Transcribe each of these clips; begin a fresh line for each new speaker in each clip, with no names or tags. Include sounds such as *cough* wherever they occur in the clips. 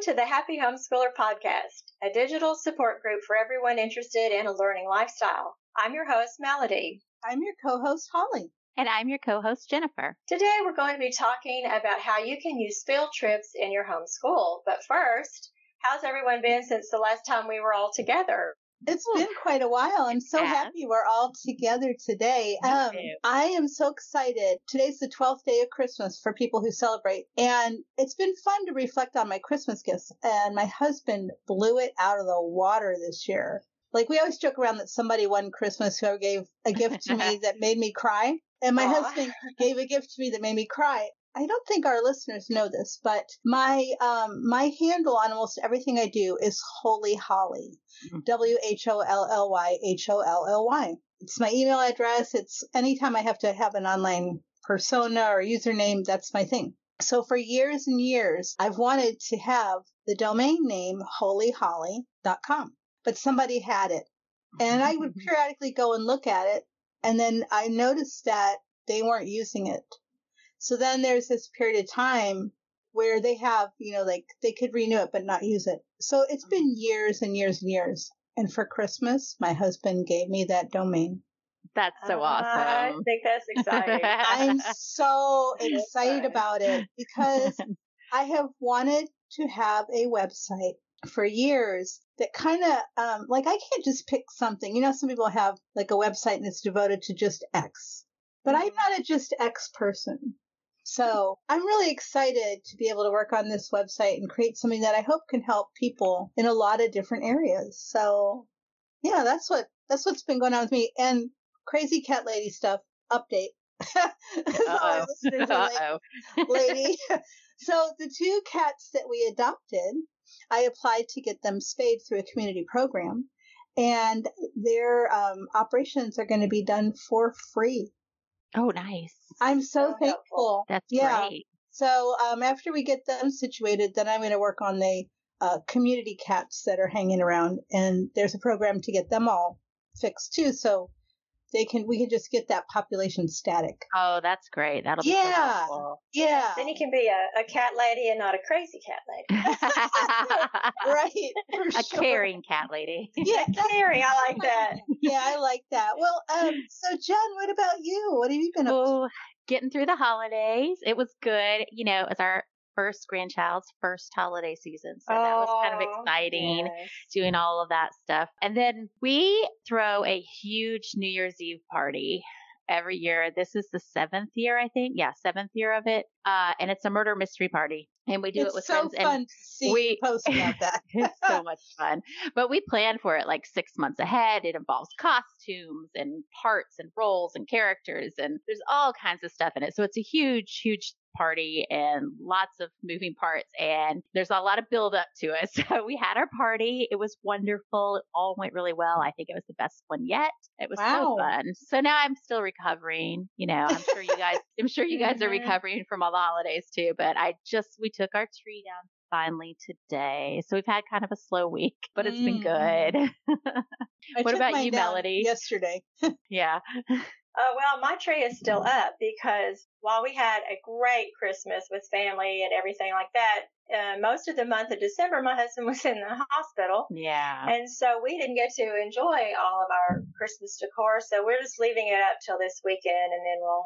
Welcome to the Happy Homeschooler Podcast, a digital support group for everyone interested in a learning lifestyle. I'm your host, Melody.
I'm your co host, Holly.
And I'm your co host, Jennifer.
Today, we're going to be talking about how you can use field trips in your homeschool. But first, how's everyone been since the last time we were all together?
It's been quite a while. I'm so happy we're all together today. Um, I am so excited. Today's the 12th day of Christmas for people who celebrate. And it's been fun to reflect on my Christmas gifts. And my husband blew it out of the water this year. Like we always joke around that somebody one Christmas who gave a gift to me *laughs* that made me cry. And my Aww. husband gave a gift to me that made me cry. I don't think our listeners know this, but my um, my handle on almost everything I do is Wholly Holly, mm-hmm. W H O L L Y H O L L Y. It's my email address. It's anytime I have to have an online persona or username, that's my thing. So for years and years, I've wanted to have the domain name whollyholly.com, but somebody had it. And I would periodically go and look at it. And then I noticed that they weren't using it. So then there's this period of time where they have, you know, like they could renew it but not use it. So it's been years and years and years. And for Christmas, my husband gave me that domain.
That's so awesome.
I think that's *laughs* exciting.
I'm so *laughs* excited about it because *laughs* I have wanted to have a website for years that kind of um, like I can't just pick something. You know, some people have like a website and it's devoted to just X, but I'm mm-hmm. not a just X person. So I'm really excited to be able to work on this website and create something that I hope can help people in a lot of different areas. So yeah, that's what, that's what's been going on with me and crazy cat lady stuff update. *laughs*
Uh-oh. Uh-oh.
lady. *laughs* *laughs* so the two cats that we adopted, I applied to get them spayed through a community program and their um, operations are going to be done for free.
Oh, nice.
I'm so, so thankful.
That's yeah. great.
So um, after we get them situated, then I'm going to work on the uh, community cats that are hanging around, and there's a program to get them all fixed too. So they can we can just get that population static.
Oh, that's great. That'll be
yeah,
so
yeah.
Then you can be a, a cat lady and not a crazy cat lady. *laughs* *laughs*
right,
a sure. caring cat lady.
Yeah, caring. I like that.
yeah, I like that. Well, um, so Jen, what about you? What have you been up
oh, Getting through the holidays. It was good. You know, as our first grandchild's first holiday season. So that was kind of exciting yes. doing all of that stuff. And then we throw a huge New Year's Eve party every year. This is the seventh year, I think. Yeah, seventh year of it. Uh, and it's a murder mystery party. And we do
it's
it with
so
friends.
Fun and to see we post about *laughs* that.
it's so *laughs* much fun. But we plan for it like six months ahead. It involves costumes and parts and roles and characters and there's all kinds of stuff in it. So it's a huge, huge party and lots of moving parts and there's a lot of build up to it. *laughs* So we had our party. It was wonderful. It all went really well. I think it was the best one yet. It was
wow.
so fun. So now I'm still recovering. You know, I'm sure you guys I'm sure you guys are mm-hmm. recovering from all the holidays too, but I just we took our tree down finally today. So we've had kind of a slow week, *laughs* but it's mm. been good. *laughs* what about you, Melody?
Yesterday. *laughs*
yeah.
Uh, well, my tree is still up because while we had a great Christmas with family and everything like that, uh, most of the month of December, my husband was in the hospital.
Yeah.
And so we didn't get to enjoy all of our Christmas decor. So we're just leaving it up till this weekend and then we'll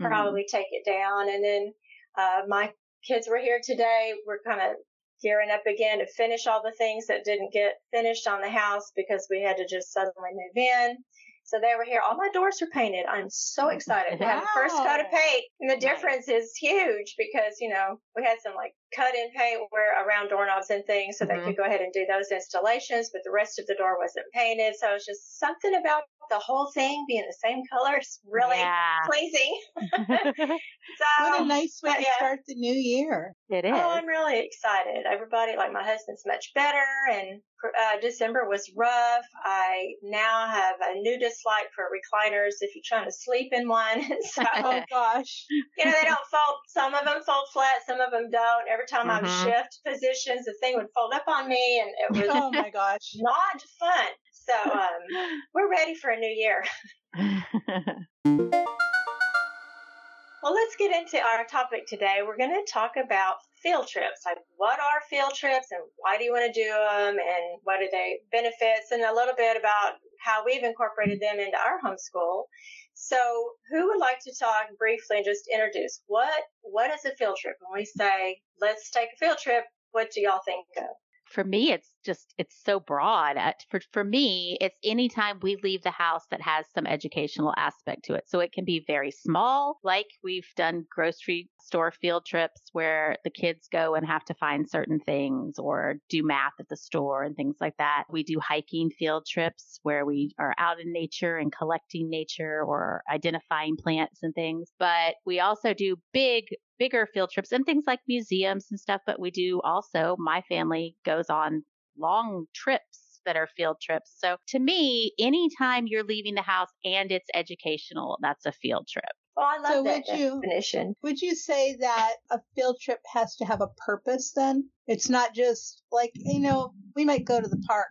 mm-hmm. probably take it down. And then, uh, my kids were here today. We're kind of gearing up again to finish all the things that didn't get finished on the house because we had to just suddenly move in. So they were here. All my doors are painted. I'm so excited to have the first coat of paint. And the difference nice. is huge because, you know, we had some like cut in paint where around doorknobs and things so mm-hmm. they could go ahead and do those installations, but the rest of the door wasn't painted. So it's just something about the whole thing being the same color is really yeah. pleasing. *laughs* *laughs*
so what a nice way to yeah. start the new year.
It is.
Oh, I'm really excited. Everybody, like my husband's much better, and uh, December was rough. I now have a new dislike for recliners if you're trying to sleep in one. *laughs* so, *laughs*
oh gosh,
you know they don't fold. Some of them fold flat, some of them don't. Every time mm-hmm. I would shift positions, the thing would fold up on me, and it *laughs* was
oh my gosh,
not fun. So um, we're ready for a new year. Well, let's get into our topic today. We're going to talk about field trips. Like, what are field trips and why do you want to do them and what are they benefits and a little bit about how we've incorporated them into our homeschool. So, who would like to talk briefly and just introduce what what is a field trip? When we say let's take a field trip, what do y'all think of?
For me, it's just it's so broad. For for me, it's anytime we leave the house that has some educational aspect to it. So it can be very small, like we've done grocery store field trips where the kids go and have to find certain things or do math at the store and things like that. We do hiking field trips where we are out in nature and collecting nature or identifying plants and things. But we also do big bigger field trips and things like museums and stuff, but we do also, my family goes on long trips that are field trips. So to me, anytime you're leaving the house and it's educational, that's a field trip.
Oh, I love so that would you, definition.
Would you say that a field trip has to have a purpose then? It's not just like, you know, we might go to the park.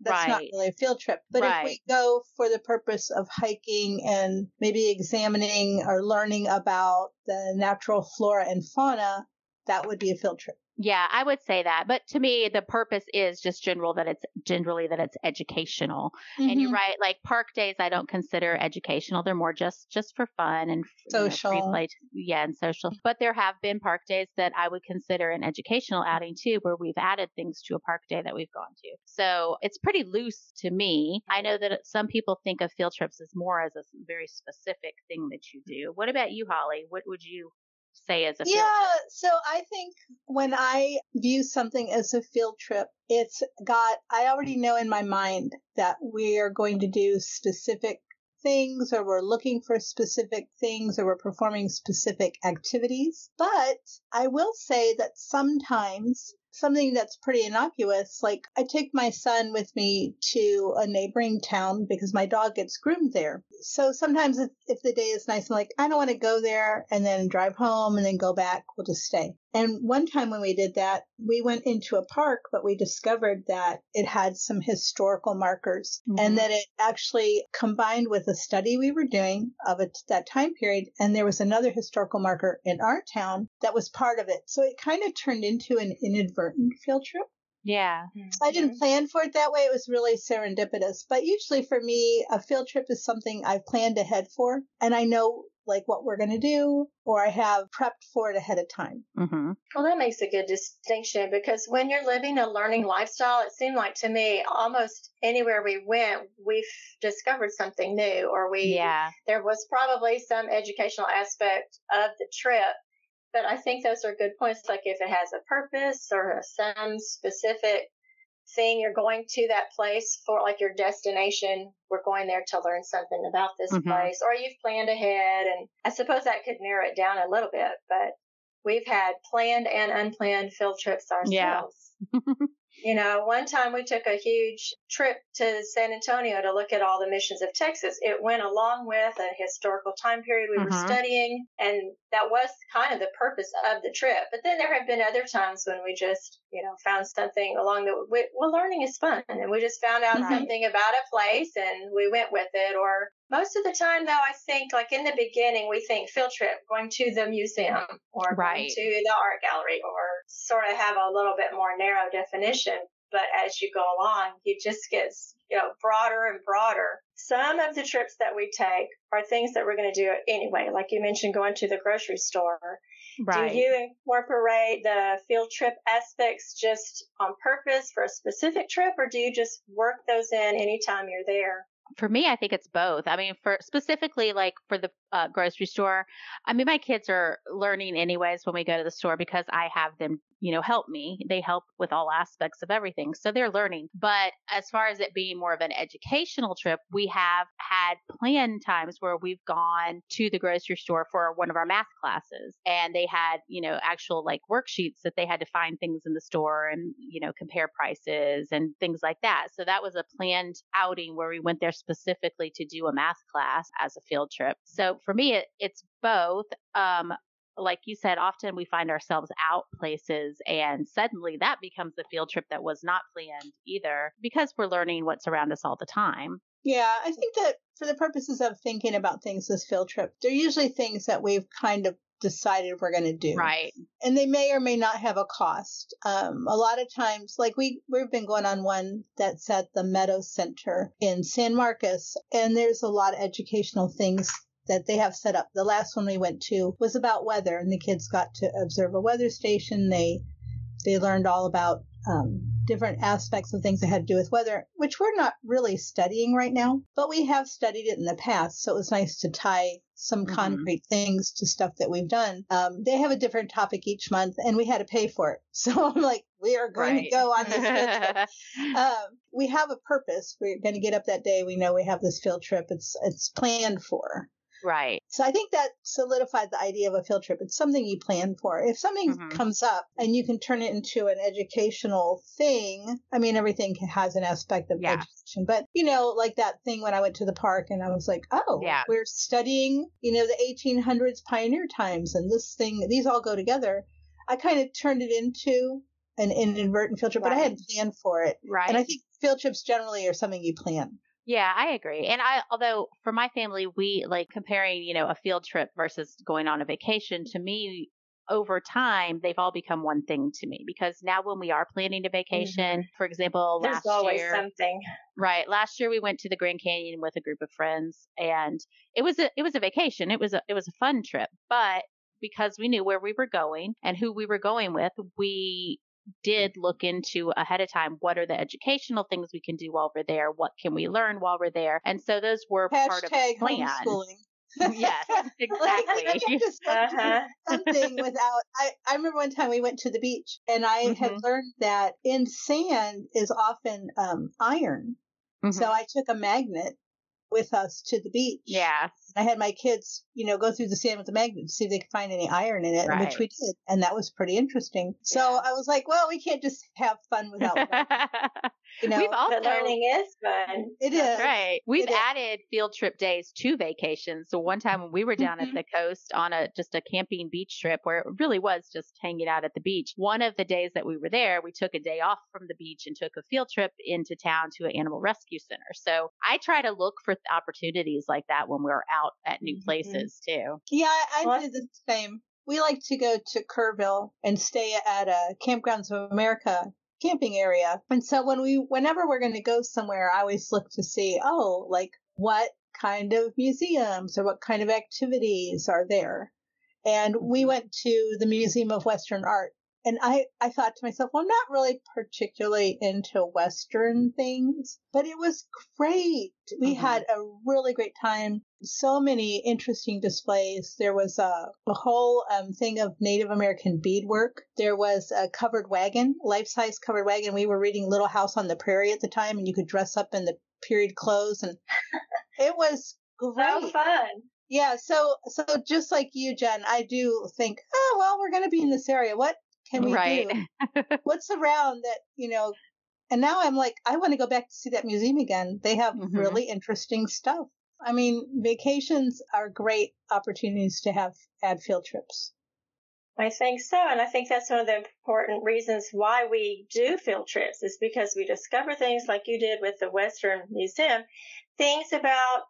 That's right. not really a field trip. But right. if we go for the purpose of hiking and maybe examining or learning about the natural flora and fauna, that would be a field trip.
Yeah, I would say that. But to me, the purpose is just general that it's generally that it's educational. Mm-hmm. And you're mm-hmm. right, like park days I don't consider educational. They're more just just for fun and
social. You know,
yeah, and social. But there have been park days that I would consider an educational outing too, where we've added things to a park day that we've gone to. So it's pretty loose to me. I know that some people think of field trips as more as a very specific thing that you do. What about you, Holly? What would you say as a
yeah so i think when i view something as a field trip it's got i already know in my mind that we are going to do specific things or we're looking for specific things or we're performing specific activities. But i will say that sometimes something that's pretty innocuous. Like I take my son with me to a neighboring town because my dog gets groomed there. So sometimes if, if the day is nice, I'm like, I don't want to go there and then drive home and then go back. We'll just stay. And one time when we did that, we went into a park, but we discovered that it had some historical markers mm-hmm. and that it actually combined with a study we were doing of it that time period. And there was another historical marker in our town that was part of it. So it kind of turned into an inadvertent field trip.
Yeah.
So I didn't plan for it that way. It was really serendipitous. But usually for me, a field trip is something I've planned ahead for. And I know like what we're going to do, or I have prepped for it ahead of time.
Mm-hmm. Well, that makes a good distinction because when you're living a learning lifestyle, it seemed like to me almost anywhere we went, we've discovered something new, or we,
yeah.
there was probably some educational aspect of the trip. But I think those are good points. Like if it has a purpose or some specific thing you're going to that place for like your destination we're going there to learn something about this mm-hmm. place or you've planned ahead and i suppose that could narrow it down a little bit but we've had planned and unplanned field trips ourselves yeah. *laughs* You know, one time we took a huge trip to San Antonio to look at all the missions of Texas. It went along with a historical time period we mm-hmm. were studying, and that was kind of the purpose of the trip. But then there have been other times when we just, you know, found something along the way. Well, learning is fun, and we just found out right. something about a place and we went with it. Or most of the time, though, I think like in the beginning, we think field trip, going to the museum or right. to the art gallery or sort of have a little bit more narrow definition. But as you go along, it just gets, you know, broader and broader. Some of the trips that we take are things that we're going to do anyway. Like you mentioned, going to the grocery store. Right. Do you incorporate the field trip aspects just on purpose for a specific trip, or do you just work those in anytime you're there?
For me, I think it's both. I mean, for specifically like for the uh, grocery store, I mean, my kids are learning anyways when we go to the store because I have them you know, help me. They help with all aspects of everything. So they're learning. But as far as it being more of an educational trip, we have had planned times where we've gone to the grocery store for one of our math classes and they had, you know, actual like worksheets that they had to find things in the store and, you know, compare prices and things like that. So that was a planned outing where we went there specifically to do a math class as a field trip. So for me, it, it's both. Um, like you said, often we find ourselves out places and suddenly that becomes a field trip that was not planned either because we're learning what's around us all the time.
Yeah, I think that for the purposes of thinking about things this field trip, they're usually things that we've kind of decided we're going to do.
Right.
And they may or may not have a cost. Um, a lot of times, like we, we've been going on one that's at the Meadow Center in San Marcos, and there's a lot of educational things that they have set up. The last one we went to was about weather, and the kids got to observe a weather station. They they learned all about um, different aspects of things that had to do with weather, which we're not really studying right now, but we have studied it in the past. So it was nice to tie some mm-hmm. concrete things to stuff that we've done. Um, they have a different topic each month, and we had to pay for it. *laughs* So I'm like, we are going right. to go on this field trip. *laughs* um, we have a purpose. We're going to get up that day. We know we have this field trip. It's it's planned for.
Right.
So I think that solidified the idea of a field trip. It's something you plan for. If something mm-hmm. comes up and you can turn it into an educational thing, I mean, everything has an aspect of yeah. education, but you know, like that thing when I went to the park and I was like, oh, yeah. we're studying, you know, the 1800s pioneer times and this thing, these all go together. I kind of turned it into an inadvertent field trip, right. but I had planned for it.
Right.
And I think field trips generally are something you plan.
Yeah, I agree. And I, although for my family, we like comparing, you know, a field trip versus going on a vacation to me, over time, they've all become one thing to me because now when we are planning a vacation, mm-hmm. for example,
There's
last
always
year,
something.
Right. Last year we went to the Grand Canyon with a group of friends and it was a, it was a vacation. It was a, it was a fun trip, but because we knew where we were going and who we were going with, we did look into ahead of time what are the educational things we can do while we're there what can we learn while we're there and so those were
Hashtag
part of the plan *laughs* yes *laughs* exactly
like, uh-huh. something *laughs* without I, I remember one time we went to the beach and i mm-hmm. had learned that in sand is often um, iron mm-hmm. so i took a magnet with us to the beach.
Yeah.
I had my kids, you know, go through the sand with the magnet to see if they could find any iron in it, right. which we did. And that was pretty interesting. So. I was like, well, we can't just have fun without *laughs*
You know, We've also, learning is fun.
It is.
That's right. We've it added is. field trip days to vacations. So one time when we were down mm-hmm. at the coast on a just a camping beach trip where it really was just hanging out at the beach. One of the days that we were there, we took a day off from the beach and took a field trip into town to an animal rescue center. So I try to look for opportunities like that when we're out at new mm-hmm. places too.
Yeah, I, I do the same we like to go to Kerrville and stay at a Kampgrounds of America camping area. And so when we, whenever we're going to go somewhere, I always look to see, oh, like what kind of museums or what kind of activities are there. And we mm-hmm. went to the Museum of Western Art and I, I thought to myself, well, I'm not really particularly into Western things, but it was great. We mm-hmm. had a really great time. So many interesting displays. There was a, a whole um, thing of Native American beadwork. There was a covered wagon, life size covered wagon. We were reading Little House on the Prairie at the time, and you could dress up in the period clothes, and *laughs* it was great.
So fun.
Yeah, so so just like you, Jen, I do think, oh well, we're going to be in this area. What can we right. do? *laughs* What's around that, you know? And now I'm like, I want to go back to see that museum again. They have mm-hmm. really interesting stuff. I mean, vacations are great opportunities to have add field trips.
I think so. And I think that's one of the important reasons why we do field trips is because we discover things like you did with the Western Museum, things about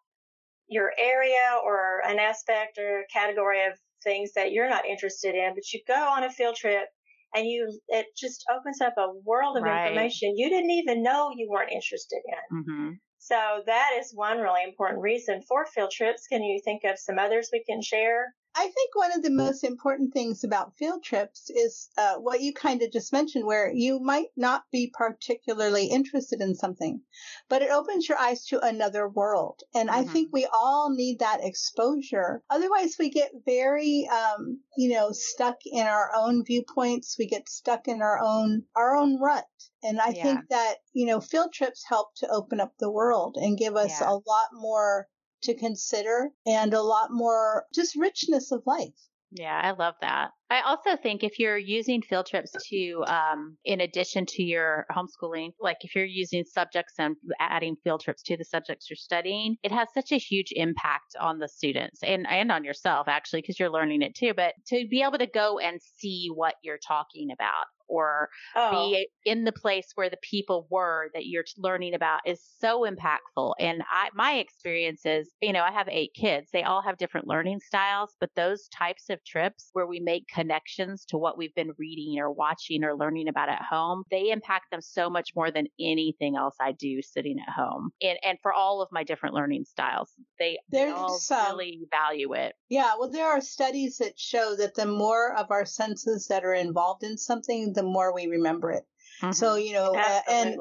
your area or an aspect or category of things that you're not interested in, but you go on a field trip and you it just opens up a world of right. information you didn't even know you weren't interested in. Mm-hmm. So that is one really important reason for field trips. Can you think of some others we can share?
I think one of the most important things about field trips is uh, what you kind of just mentioned, where you might not be particularly interested in something, but it opens your eyes to another world. And mm-hmm. I think we all need that exposure. Otherwise, we get very, um, you know, stuck in our own viewpoints. We get stuck in our own our own rut. And I yeah. think that you know, field trips help to open up the world and give us yeah. a lot more to consider and a lot more just richness of life.
Yeah, I love that. I also think if you're using field trips to, um, in addition to your homeschooling, like if you're using subjects and adding field trips to the subjects you're studying, it has such a huge impact on the students and, and on yourself actually, because you're learning it too. But to be able to go and see what you're talking about or oh. be in the place where the people were that you're learning about is so impactful. And I, my experience is, you know, I have eight kids. They all have different learning styles, but those types of trips where we make connections to what we've been reading or watching or learning about at home, they impact them so much more than anything else I do sitting at home. And, and for all of my different learning styles, they, they all really value it.
Yeah. Well, there are studies that show that the more of our senses that are involved in something, the more we remember it. Mm-hmm. So, you know, uh, and,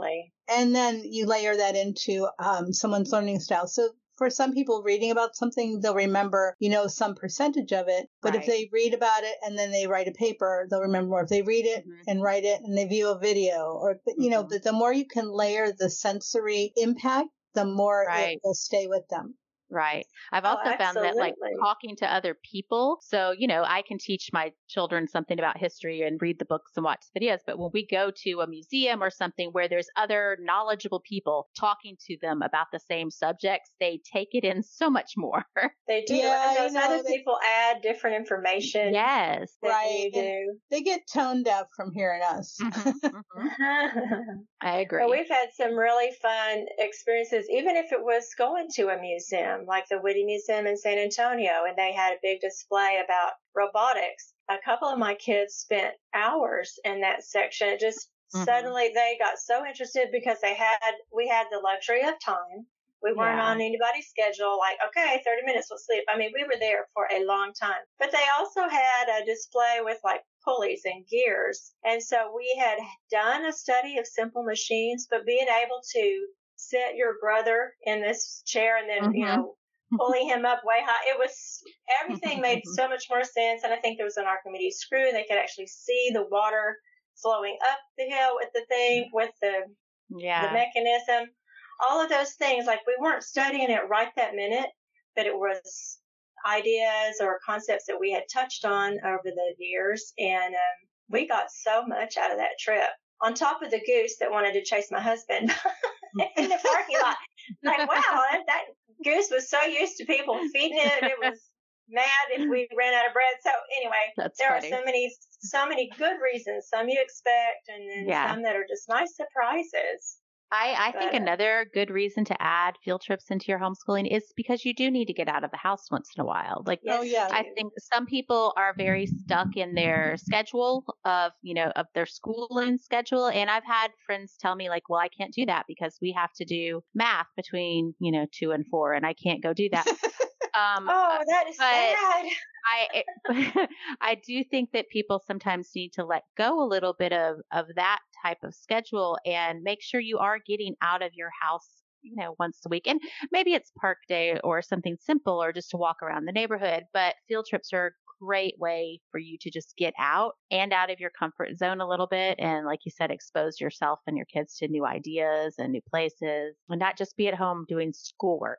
and then you layer that into um, someone's learning style. So for some people reading about something, they'll remember, you know, some percentage of it. But right. if they read about it and then they write a paper, they'll remember more. If they read it mm-hmm. and write it and they view a video or, you know, mm-hmm. the, the more you can layer the sensory impact, the more right. it will stay with them.
Right. I've oh, also oh, found that like talking to other people. So, you know, I can teach my children something about history and read the books and watch videos. But when we go to a museum or something where there's other knowledgeable people talking to them about the same subjects, they take it in so much more. *laughs*
They do. Yeah, and those other they, people add different information.
Yes.
Right. do. They get tone deaf from hearing us. Mm-hmm, *laughs*
mm-hmm. *laughs* I agree.
But we've had some really fun experiences, even if it was going to a museum museum, like the Witte Museum in San Antonio, and they had a big display about robotics. A couple of my kids spent hours in that section. It just mm-hmm. suddenly they got so interested because they had we had the luxury of time. We weren't yeah. on anybody's schedule, like, okay, 30 minutes, we'll sleep. I mean, we were there for a long time. But they also had a display with like pulleys and gears. And so we had done a study of simple machines, but being able to sit your brother in this chair and then, mm-hmm. you know, pulling him up way high. It was, everything *laughs* made so much more sense. And I think there was an Archimedes screw. And they could actually see the water flowing up the hill with the thing, with the, yeah. the mechanism. All of those things, like we weren't studying it right that minute, but it was ideas or concepts that we had touched on over the years. And um, we got so much out of that trip. On top of the goose that wanted to chase my husband. *laughs* in the parking lot. Like, wow, that, goose was so used to people feeding it. It was mad if we ran out of bread. So anyway, That's there funny. are so many, so many good reasons. Some you expect, and then yeah. some that are just nice surprises.
I, I think another good reason to add field trips into your homeschooling is because you do need to get out of the house once in a while. Like,
oh, yeah.
I think some people are very stuck in their schedule of, you know, of their schooling schedule. And I've had friends tell me, like, well, I can't do that because we have to do math between, you know, two and four, and I can't go do that. *laughs*
Um, oh, that is sad. *laughs*
I *laughs* I do think that people sometimes need to let go a little bit of of that type of schedule and make sure you are getting out of your house you know once a week and maybe it's park day or something simple or just to walk around the neighborhood but field trips are a great way for you to just get out and out of your comfort zone a little bit and like you said expose yourself and your kids to new ideas and new places and not just be at home doing schoolwork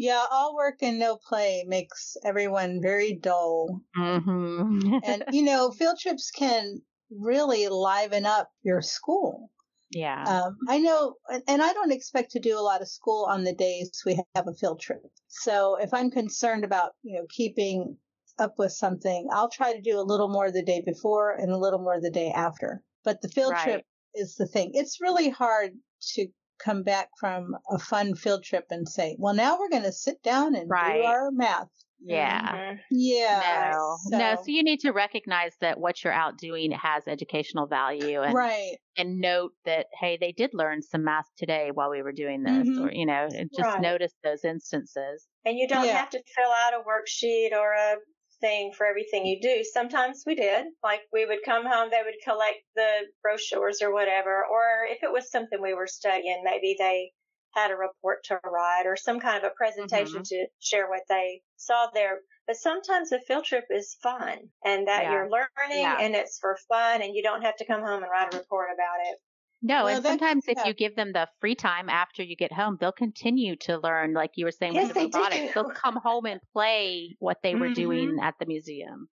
Yeah, all work and no play makes everyone very dull.
Mm-hmm.
and, *laughs* you know, field trips can really liven up your school.
Yeah.
Um, I know, and I don't expect to do a lot of school on the days we have a field trip. So if I'm concerned about, you know, keeping up with something, I'll try to do a little more the day before and a little more the day after. But the field right. trip is the thing. It's really hard to come back from a fun field trip and say, well, now we're going to sit down and right. do our math.
Yeah.
Mm-hmm. Yeah.
No. So. No. So you need to recognize that what you're out doing has educational value and
right.
and note that hey, they did learn some math today while we were doing this mm-hmm. or you know, just right. notice those instances.
And you don't yeah. have to fill out a worksheet or a thing for everything you do. Sometimes we did. Like we would come home, they would collect the brochures or whatever. Or if it was something we were studying, maybe they had a report to write or some kind of a presentation mm-hmm. to share what they saw there. But sometimes a field trip is fun and that yeah. you're learning yeah. and it's for fun and you don't have to come home and write a report about it.
No, well, and sometimes if yeah. you give them the free time after you get home, they'll continue to learn, like you were saying yes, with the robotics. They'll come home and play what they were mm-hmm. doing at the museum.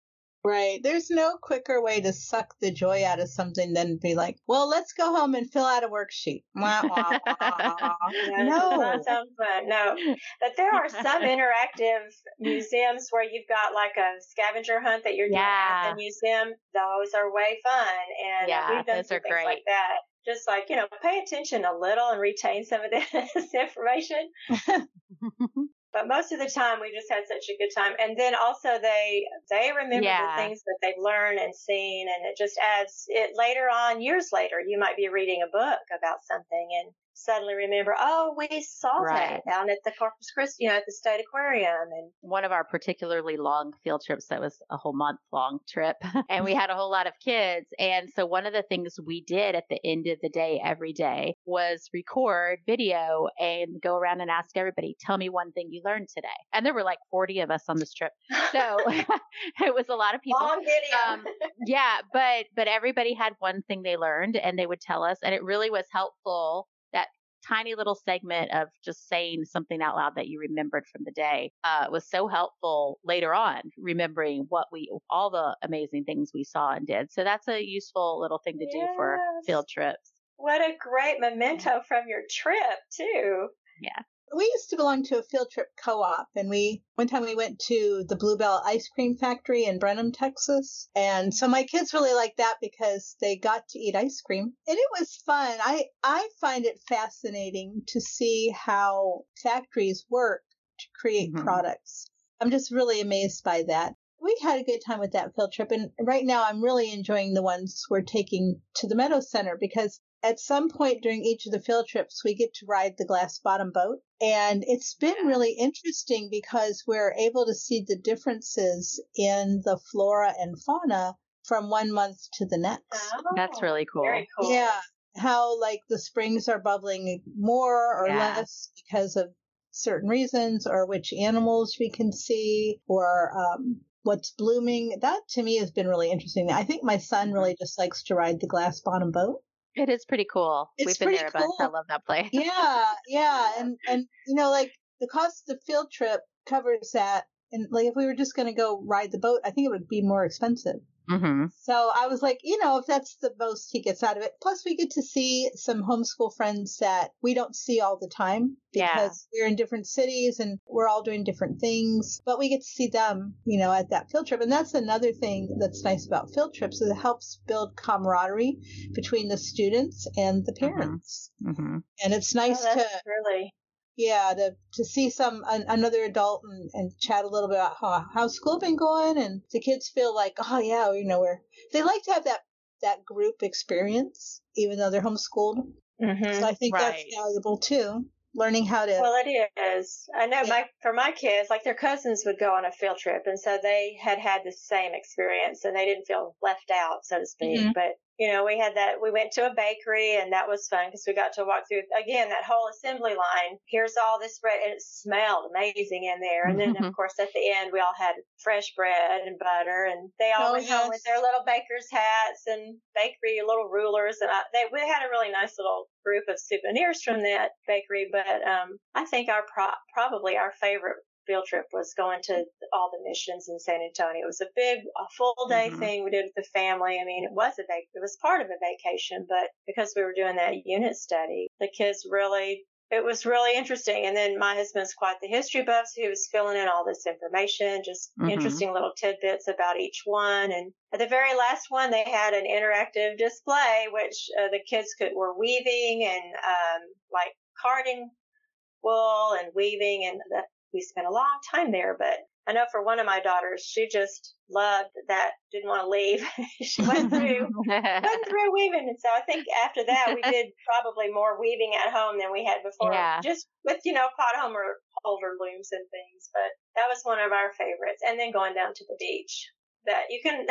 Right. There's no quicker way to suck the joy out of something than be like, well, let's go home and fill out a worksheet. Wah, wah,
wah. no. *laughs* That sounds fun. No. But there are some *laughs* interactive museums where you've got like a scavenger hunt that you're yeah. doing at the museum. Those are way fun. And yeah, we've done those are great. like that just like you know pay attention a little and retain some of *laughs* this information *laughs* but most of the time we just had such a good time and then also they they remember yeah. the things that they've learned and seen and it just adds it later on years later you might be reading a book about something and suddenly remember, oh, we saw right. that down at the Corpus Christi, you know, at the State Aquarium. And
one of our particularly long field trips that was a whole month long trip, *laughs* and we had a whole lot of kids. And so one of the things we did at the end of the day every day was record video and go around and ask everybody, tell me one thing you learned today. And there were like 40 of us on this trip. So *laughs* *laughs* it was a lot of people.
Long video. Um,
yeah, but but everybody had one thing they learned and they would tell us and it really was helpful tiny little segment of just saying something out loud that you remembered from the day uh, was so helpful later on, remembering what we, all the amazing things we saw and did. So that's a useful little thing to yes. do for field trips.
What a great memento from your trip, too.
Yeah
we used to belong to a field trip co-op and we one time we went to the Blue Bell ice cream factory in brenham texas. And so my kids really liked that because they got to eat ice cream. And it was fun. I i find it fascinating to see how factories work to create mm-hmm. products. I'm just really amazed by that. We had a good time with that field trip and right now i'm really enjoying the ones we're taking to the meadow center because at some point during each of the field trips, we get to ride the glass bottom boat. And it's been really interesting because we're able to see the differences in the flora and fauna from one month to the next. Oh,
That's really cool.
cool.
Yeah. How like the springs are bubbling more or yeah. less because of certain reasons or which animals we can see or um, what's blooming. That to me has been really interesting. I think my son really just likes to ride the glass bottom boat.
It is pretty cool. It's We've been there a bunch. I love that place.
yeah, yeah, and and you know, like the cost of the field trip covers that. And like if we were just going to go ride the boat, I think it would be more expensive.
Mm-hmm.
So I was like, you know, if that's the most he gets out of it. Plus, we get to see some homeschool friends that we don't see all the time because yeah. we're in different cities and we're all doing different things. But we get to see them, you know, at that field trip. And that's another thing that's nice about field trips is it helps build camaraderie between the students and the mm-hmm. parents.
Mm-hmm.
And it's nice oh, to
really
yeah, to to see some an, another adult and, and chat a little bit about how how's school been going, and the kids feel like, oh yeah, you know, we're they like to have that that group experience, even though they're homeschooled.
Mm-hmm,
so I think
right.
that's valuable too. Learning how to.
Well, it is. I know yeah. my for my kids, like their cousins would go on a field trip, and so they had had the same experience, and they didn't feel left out, so to speak. Mm-hmm. But you know, we had that, we went to a bakery and that was fun because we got to walk through again that whole assembly line. Here's all this bread and it smelled amazing in there. And then of course at the end we all had fresh bread and butter and they all oh, went yes. home with their little baker's hats and bakery little rulers and I, they, we had a really nice little group of souvenirs from that bakery. But, um, I think our pro- probably our favorite field trip was going to all the missions in San Antonio. It was a big, a full day mm-hmm. thing we did with the family. I mean, it was a vac- it was part of a vacation, but because we were doing that unit study, the kids really it was really interesting. And then my husband's quite the history buff, so he was filling in all this information, just mm-hmm. interesting little tidbits about each one. And at the very last one, they had an interactive display, which uh, the kids could were weaving and um, like carding wool and weaving, and the, we spent a long time there, but I know for one of my daughters, she just loved that, didn't want to leave. *laughs* she went through, *laughs* went through weaving. And so I think after that, we did *laughs* probably more weaving at home than we had before.
Yeah.
Just with, you know, pot homer holder looms and things. But that was one of our favorites. And then going down to the beach that you can,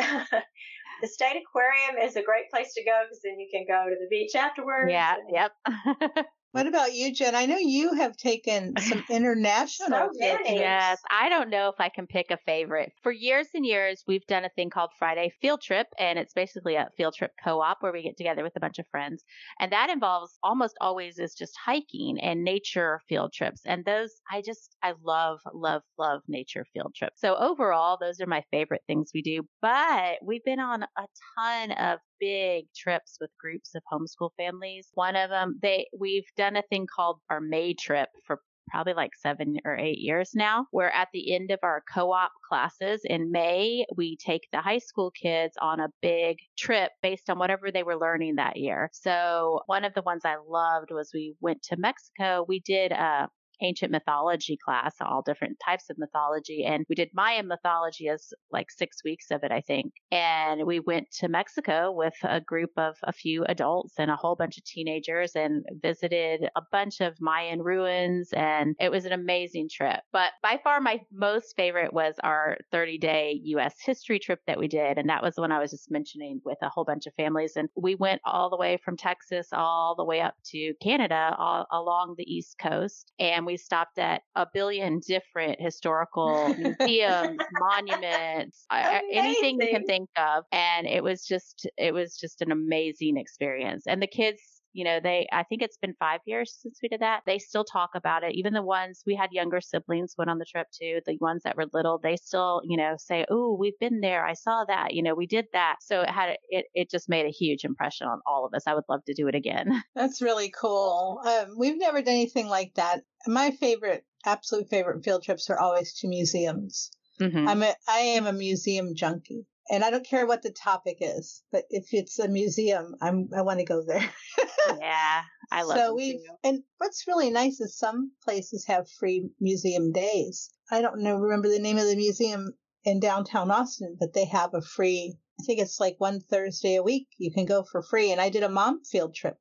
the state aquarium is a great place to go because then you can go to the beach afterwards.
Yeah.
And,
yep.
What about you, Jen? I know you have taken some *laughs* international so
trips.
Yes, I don't know if I can pick a favorite. For years and years, we've done a thing called Friday Field Trip, and it's basically a field trip co-op where we get together with a bunch of friends, and that involves almost always is just hiking and nature field trips. And those, I just, I love, love, love nature field trips. So overall, those are my favorite things we do. But we've been on a ton of big trips with groups of homeschool families. One of them, they we've done a thing called our May trip for probably like seven or eight years now, where at the end of our co op classes in May, we take the high school kids on a big trip based on whatever they were learning that year. So, one of the ones I loved was we went to Mexico. We did a ancient mythology class, all different types of mythology. And we did Mayan mythology as like six weeks of it, I think. And we went to Mexico with a group of a few adults and a whole bunch of teenagers and visited a bunch of Mayan ruins. And it was an amazing trip. But by far, my most favorite was our 30 day US history trip that we did. And that was the one I was just mentioning with a whole bunch of families. And we went all the way from Texas all the way up to Canada, all along the East Coast. And we stopped at a billion different historical *laughs* museums, monuments, anything you can think of. And it was just, it was just an amazing experience. And the kids you know, they, I think it's been five years since we did that. They still talk about it. Even the ones we had younger siblings went on the trip too. The ones that were little, they still, you know, say, Oh, we've been there. I saw that. You know, we did that. So it had, it, it just made a huge impression on all of us. I would love to do it again. *laughs*
That's really cool. Um, we've never done anything like that. My favorite, absolute favorite field trips are always to museums. Mm-hmm. I'm a, I am a museum junkie and I don't care what the topic is, but if it's a museum, I'm I want to go there. *laughs*
yeah, I love. So we
and what's really nice is some places have free museum days. I don't know remember the name of the museum in downtown Austin, but they have a free. I think it's like one Thursday a week. You can go for free. And I did a mom field trip,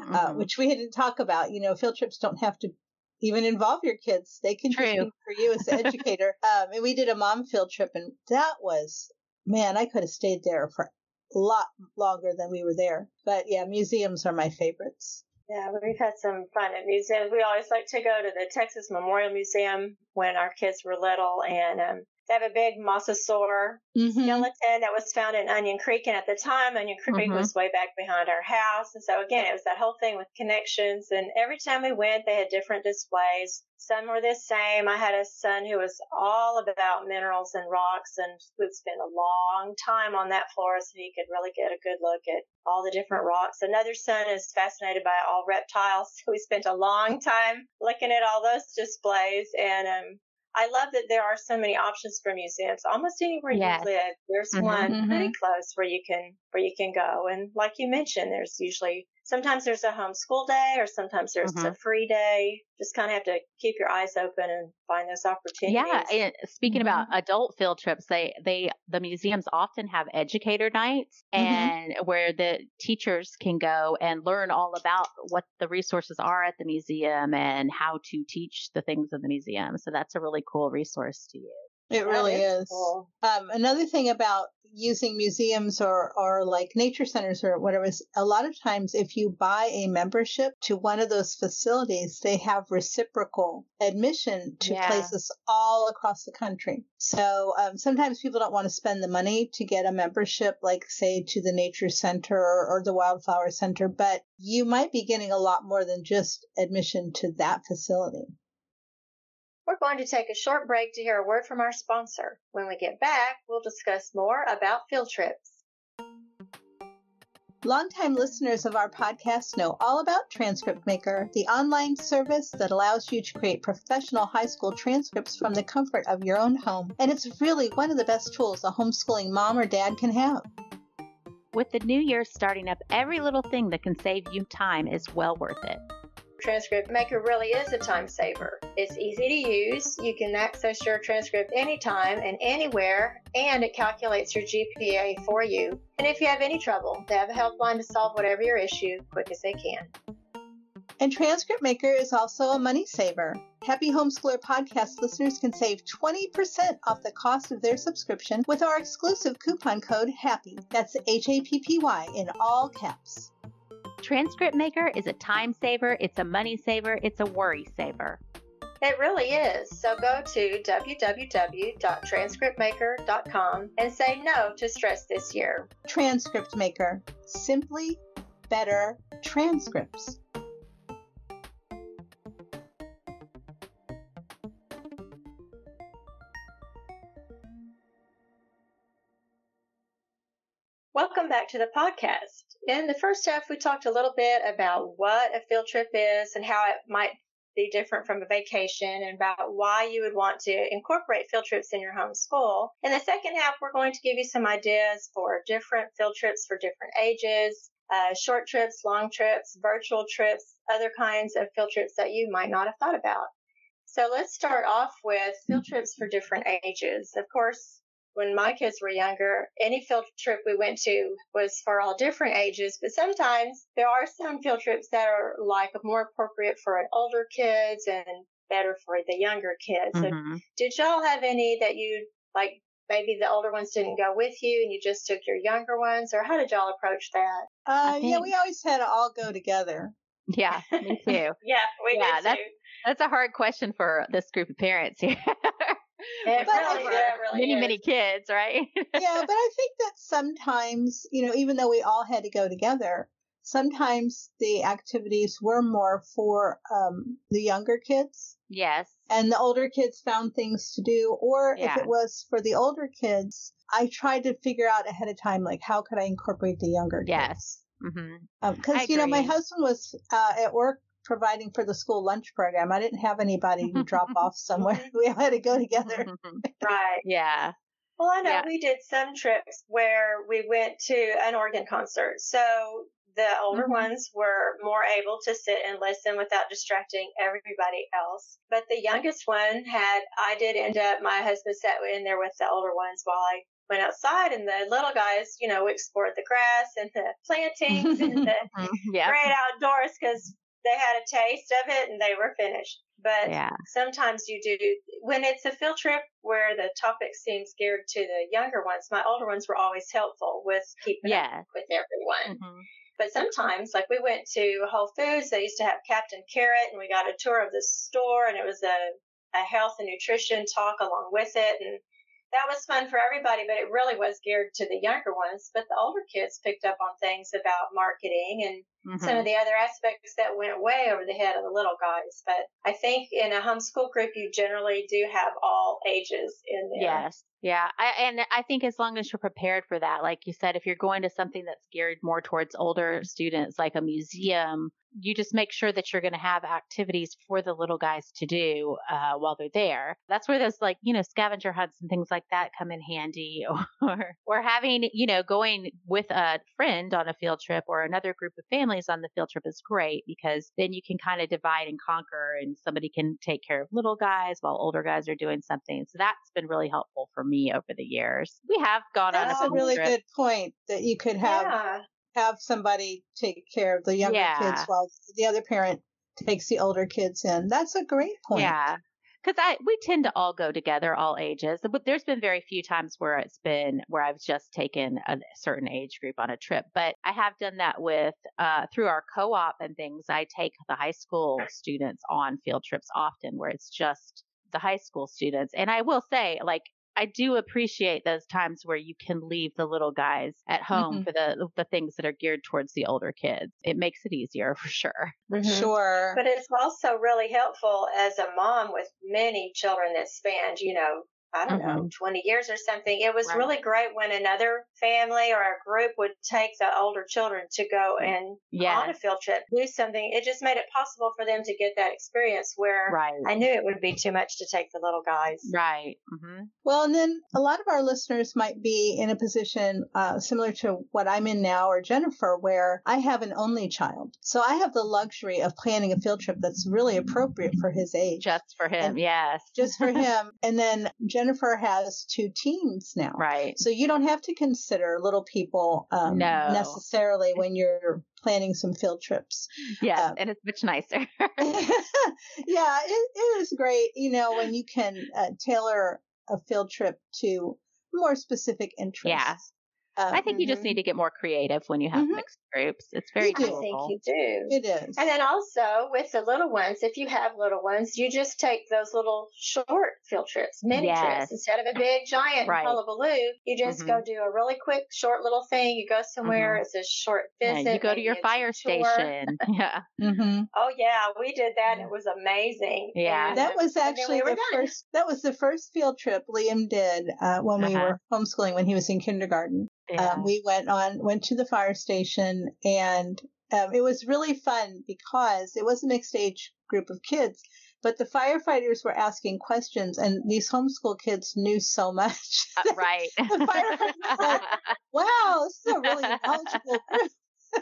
uh, mm-hmm. uh, which we didn't talk about. You know, field trips don't have to even involve your kids. They can True. just be for you as an educator. *laughs* um, and we did a mom field trip, and that was man, I could have stayed there for a lot longer than we were there. But yeah, museums are my favorites.
Yeah, we've had some fun at museums. We always like to go to the Texas Memorial Museum when our kids were little, and um, they have a big mosasaur mm-hmm. skeleton that was found in Onion Creek. And at the time, Onion Creek mm-hmm. was way back behind our house. And so again, it was that whole thing with connections. And every time we went, they had different displays. Some were the same. I had a son who was all about minerals and rocks and would spend a long time on that floor so he could really get a good look at all the different rocks. Another son is fascinated by all reptiles. *laughs* So we spent a long time looking at all those displays. And um, I love that there are so many options for museums. Almost anywhere yes. you live, there's mm-hmm, one mm-hmm. pretty close where you can where you can go. And like you mentioned, there's usually sometimes there's a homeschool day or sometimes there's mm-hmm. a free day. Just kind of have to keep your eyes open and find those opportunities.
Yeah. And speaking mm-hmm. about adult field trips, they, they, the museums often have educator nights mm-hmm. and where the teachers can go and learn all about what the resources are at the museum and how to teach the things in the museum. So that's a really cool resource to use.
It really is. is. Cool. Um, another thing about using museums or, or like nature centers or whatever is a lot of times if you buy a membership to one of those facilities, they have reciprocal admission to yeah. places all across the country. So um, sometimes people don't want to spend the money to get a membership, like say to the nature center or the wildflower center, but you might be getting a lot more than just admission to that facility.
We're going to take a short break to hear a word from our sponsor. When we get back, we'll discuss more about field trips.
Longtime listeners of our podcast know all about Transcript Maker, the online service that allows you to create professional high school transcripts from the comfort of your own home. And it's really one of the best tools a homeschooling mom or dad can have.
With the new year starting up, every little thing that can save you time is well worth it.
Transcript Maker really is a time saver. It's easy to use. You can access your transcript anytime and anywhere, and it calculates your GPA for you. And if you have any trouble, they have a helpline to solve whatever your issue quick as they can.
And Transcript Maker is also a money saver. Happy Homeschooler podcast listeners can save 20% off the cost of their subscription with our exclusive coupon code HAPPY. That's H A P P Y in all caps.
Transcript Maker is a time saver, it's a money saver, it's a worry saver.
It really is. So go to www.transcriptmaker.com and say no to stress this year.
Transcript Maker. Simply better transcripts.
Welcome back to the podcast. In the first half, we talked a little bit about what a field trip is and how it might be different from a vacation and about why you would want to incorporate field trips in your home school. In the second half, we're going to give you some ideas for different field trips for different ages, uh, short trips, long trips, virtual trips, other kinds of field trips that you might not have thought about. So let's start off with field trips for different ages. Of course, when my kids were younger, any field trip we went to was for all different ages, but sometimes there are some field trips that are like more appropriate for an older kids and better for the younger kids. Mm-hmm. So did y'all have any that you like maybe the older ones didn't go with you and you just took your younger ones or how did y'all approach that?
Uh, think... yeah, we always had to all go together.
Yeah, me *laughs* too.
yeah, we yeah,
did that's,
too.
That's a hard question for this group of parents here. *laughs*
It really, yeah, really
many, is. many kids, right? *laughs*
yeah, but I think that sometimes, you know, even though we all had to go together, sometimes the activities were more for um, the younger kids.
Yes.
And the older kids found things to do. Or yeah. if it was for the older kids, I tried to figure out ahead of time, like, how could I incorporate the younger kids?
Yes.
Because, mm-hmm. um, you know, my husband was uh, at work providing for the school lunch program. I didn't have anybody to drop *laughs* off somewhere. *laughs* We all had to go together.
right.
Yeah.
Well, I know yeah. we did some trips where we went to an organ concert. So the older mm-hmm. ones were more able to sit and listen without distracting everybody else. But the youngest one had, I did end up, my husband sat in there with the older ones while I went outside and the little guys, you know, explored the grass and the plantings and the *laughs* yep. great outdoors because they had a taste of it and they were finished. But yeah. sometimes you do, when it's a field trip where the topic seems geared to the younger ones, my older ones were always helpful with keeping yeah. up with everyone. Mm-hmm. But sometimes, like we went to Whole Foods, they used to have Captain Carrot, and we got a tour of the store, and it was a, a health and nutrition talk along with it. And that was fun for everybody, but it really was geared to the younger ones. But the older kids picked up on things about marketing and mm-hmm. some of the other aspects that went way over the head of the little guys. But I think in a homeschool group, you generally do have all ages in there.
Yes. Yeah, I, and I think as long as you're prepared for that, like you said, if you're going to something that's geared more towards older students, like a museum you just make sure that you're going to have activities for the little guys to do uh, while they're there. That's where those like, you know, scavenger hunts and things like that come in handy *laughs* or, or having, you know, going with a friend on a field trip or another group of families on the field trip is great because then you can kind of divide and conquer and somebody can take care of little guys while older guys are doing something. So that's been really helpful for me over the years. We have gone
that's
on
a, a really trip. good point that you could have yeah have somebody take care of the younger yeah. kids while the other parent takes the older kids in. That's a great point.
Yeah. Cause I, we tend to all go together, all ages, but there's been very few times where it's been where I've just taken a certain age group on a trip. But I have done that with, uh, through our co-op and things. I take the high school students on field trips often where it's just the high school students. And I will say, like, I do appreciate those times where you can leave the little guys at home mm-hmm. for the the things that are geared towards the older kids. It makes it easier *laughs* for sure.
Mm-hmm. Sure.
But it's also really helpful as a mom with many children that span, you know, I don't mm-hmm. know, 20 years or something. It was right. really great when another family or a group would take the older children to go and yes. on a field trip, do something. It just made it possible for them to get that experience where right. I knew it would be too much to take the little guys.
Right. Mm-hmm.
Well, and then a lot of our listeners might be in a position uh, similar to what I'm in now or Jennifer, where I have an only child. So I have the luxury of planning a field trip that's really appropriate for his age.
Just for him, and yes.
Just for *laughs* him. And then Jennifer Jennifer has two teens now.
Right.
So you don't have to consider little people um, no. necessarily when you're planning some field trips.
Yeah, um, and it's much nicer. *laughs* *laughs*
yeah, it, it is great, you know, when you can uh, tailor a field trip to more specific interests.
Yeah. Um, I think mm-hmm. you just mm-hmm. need to get more creative when you have mm-hmm. mixed groups. It's very
I think you do.
It is.
And then also with the little ones, if you have little ones, you just take those little short field trips, mini yes. trips, instead of a big giant right. hullabaloo. You just mm-hmm. go do a really quick, short little thing. You go somewhere. Mm-hmm. It's a short visit.
Yeah, you go to your fire station. *laughs* *laughs* yeah.
Mm-hmm. Oh yeah, we did that. It was amazing.
Yeah.
And, that was actually we the done. first. That was the first field trip Liam did uh, when uh-huh. we were homeschooling when he was in kindergarten. Um, yeah. Um, we went on, went to the fire station, and um, it was really fun because it was a mixed age group of kids, but the firefighters were asking questions, and these homeschool kids knew so *laughs* much.
Uh, right.
the firefighters were like, *laughs* "Wow, this is a really knowledgeable group." *laughs*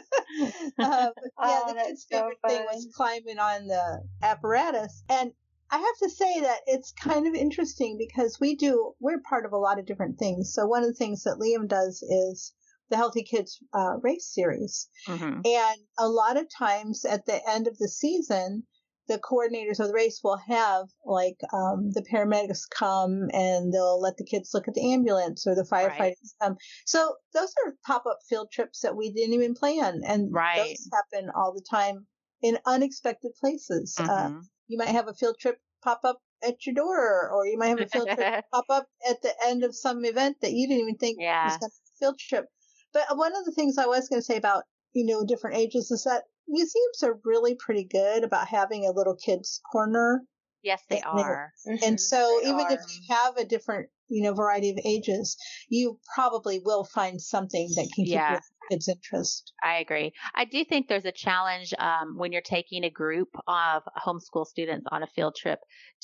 um, yeah, oh, the kids' favorite thing was climbing on the apparatus, and I have to say that it's kind of interesting because we do, we're part of a lot of different things. So one of the things that Liam does is the Healthy Kids uh, race series. Mm-hmm. And a lot of times at the end of the season, the coordinators of the race will have like um, the paramedics come and they'll let the kids look at the ambulance or the firefighters right. come. So those are pop up field trips that we didn't even plan, and
right.
those happen all the time in unexpected places. Uh, mm-hmm. Uh, you might have a field trip pop up at your door, or you might have a field trip *laughs* pop up at the end of some event that you didn't even think yeah. was going to a field trip. But one of the things I was going to say about, you know, different ages is that museums are really pretty good about having a little kids corner.
Yes, they are.
Mm-hmm. And so they even are. if you have a different, you know, variety of ages, you probably will find something that can keep yeah. Kids' interest.
I agree. I do think there's a challenge um, when you're taking a group of homeschool students on a field trip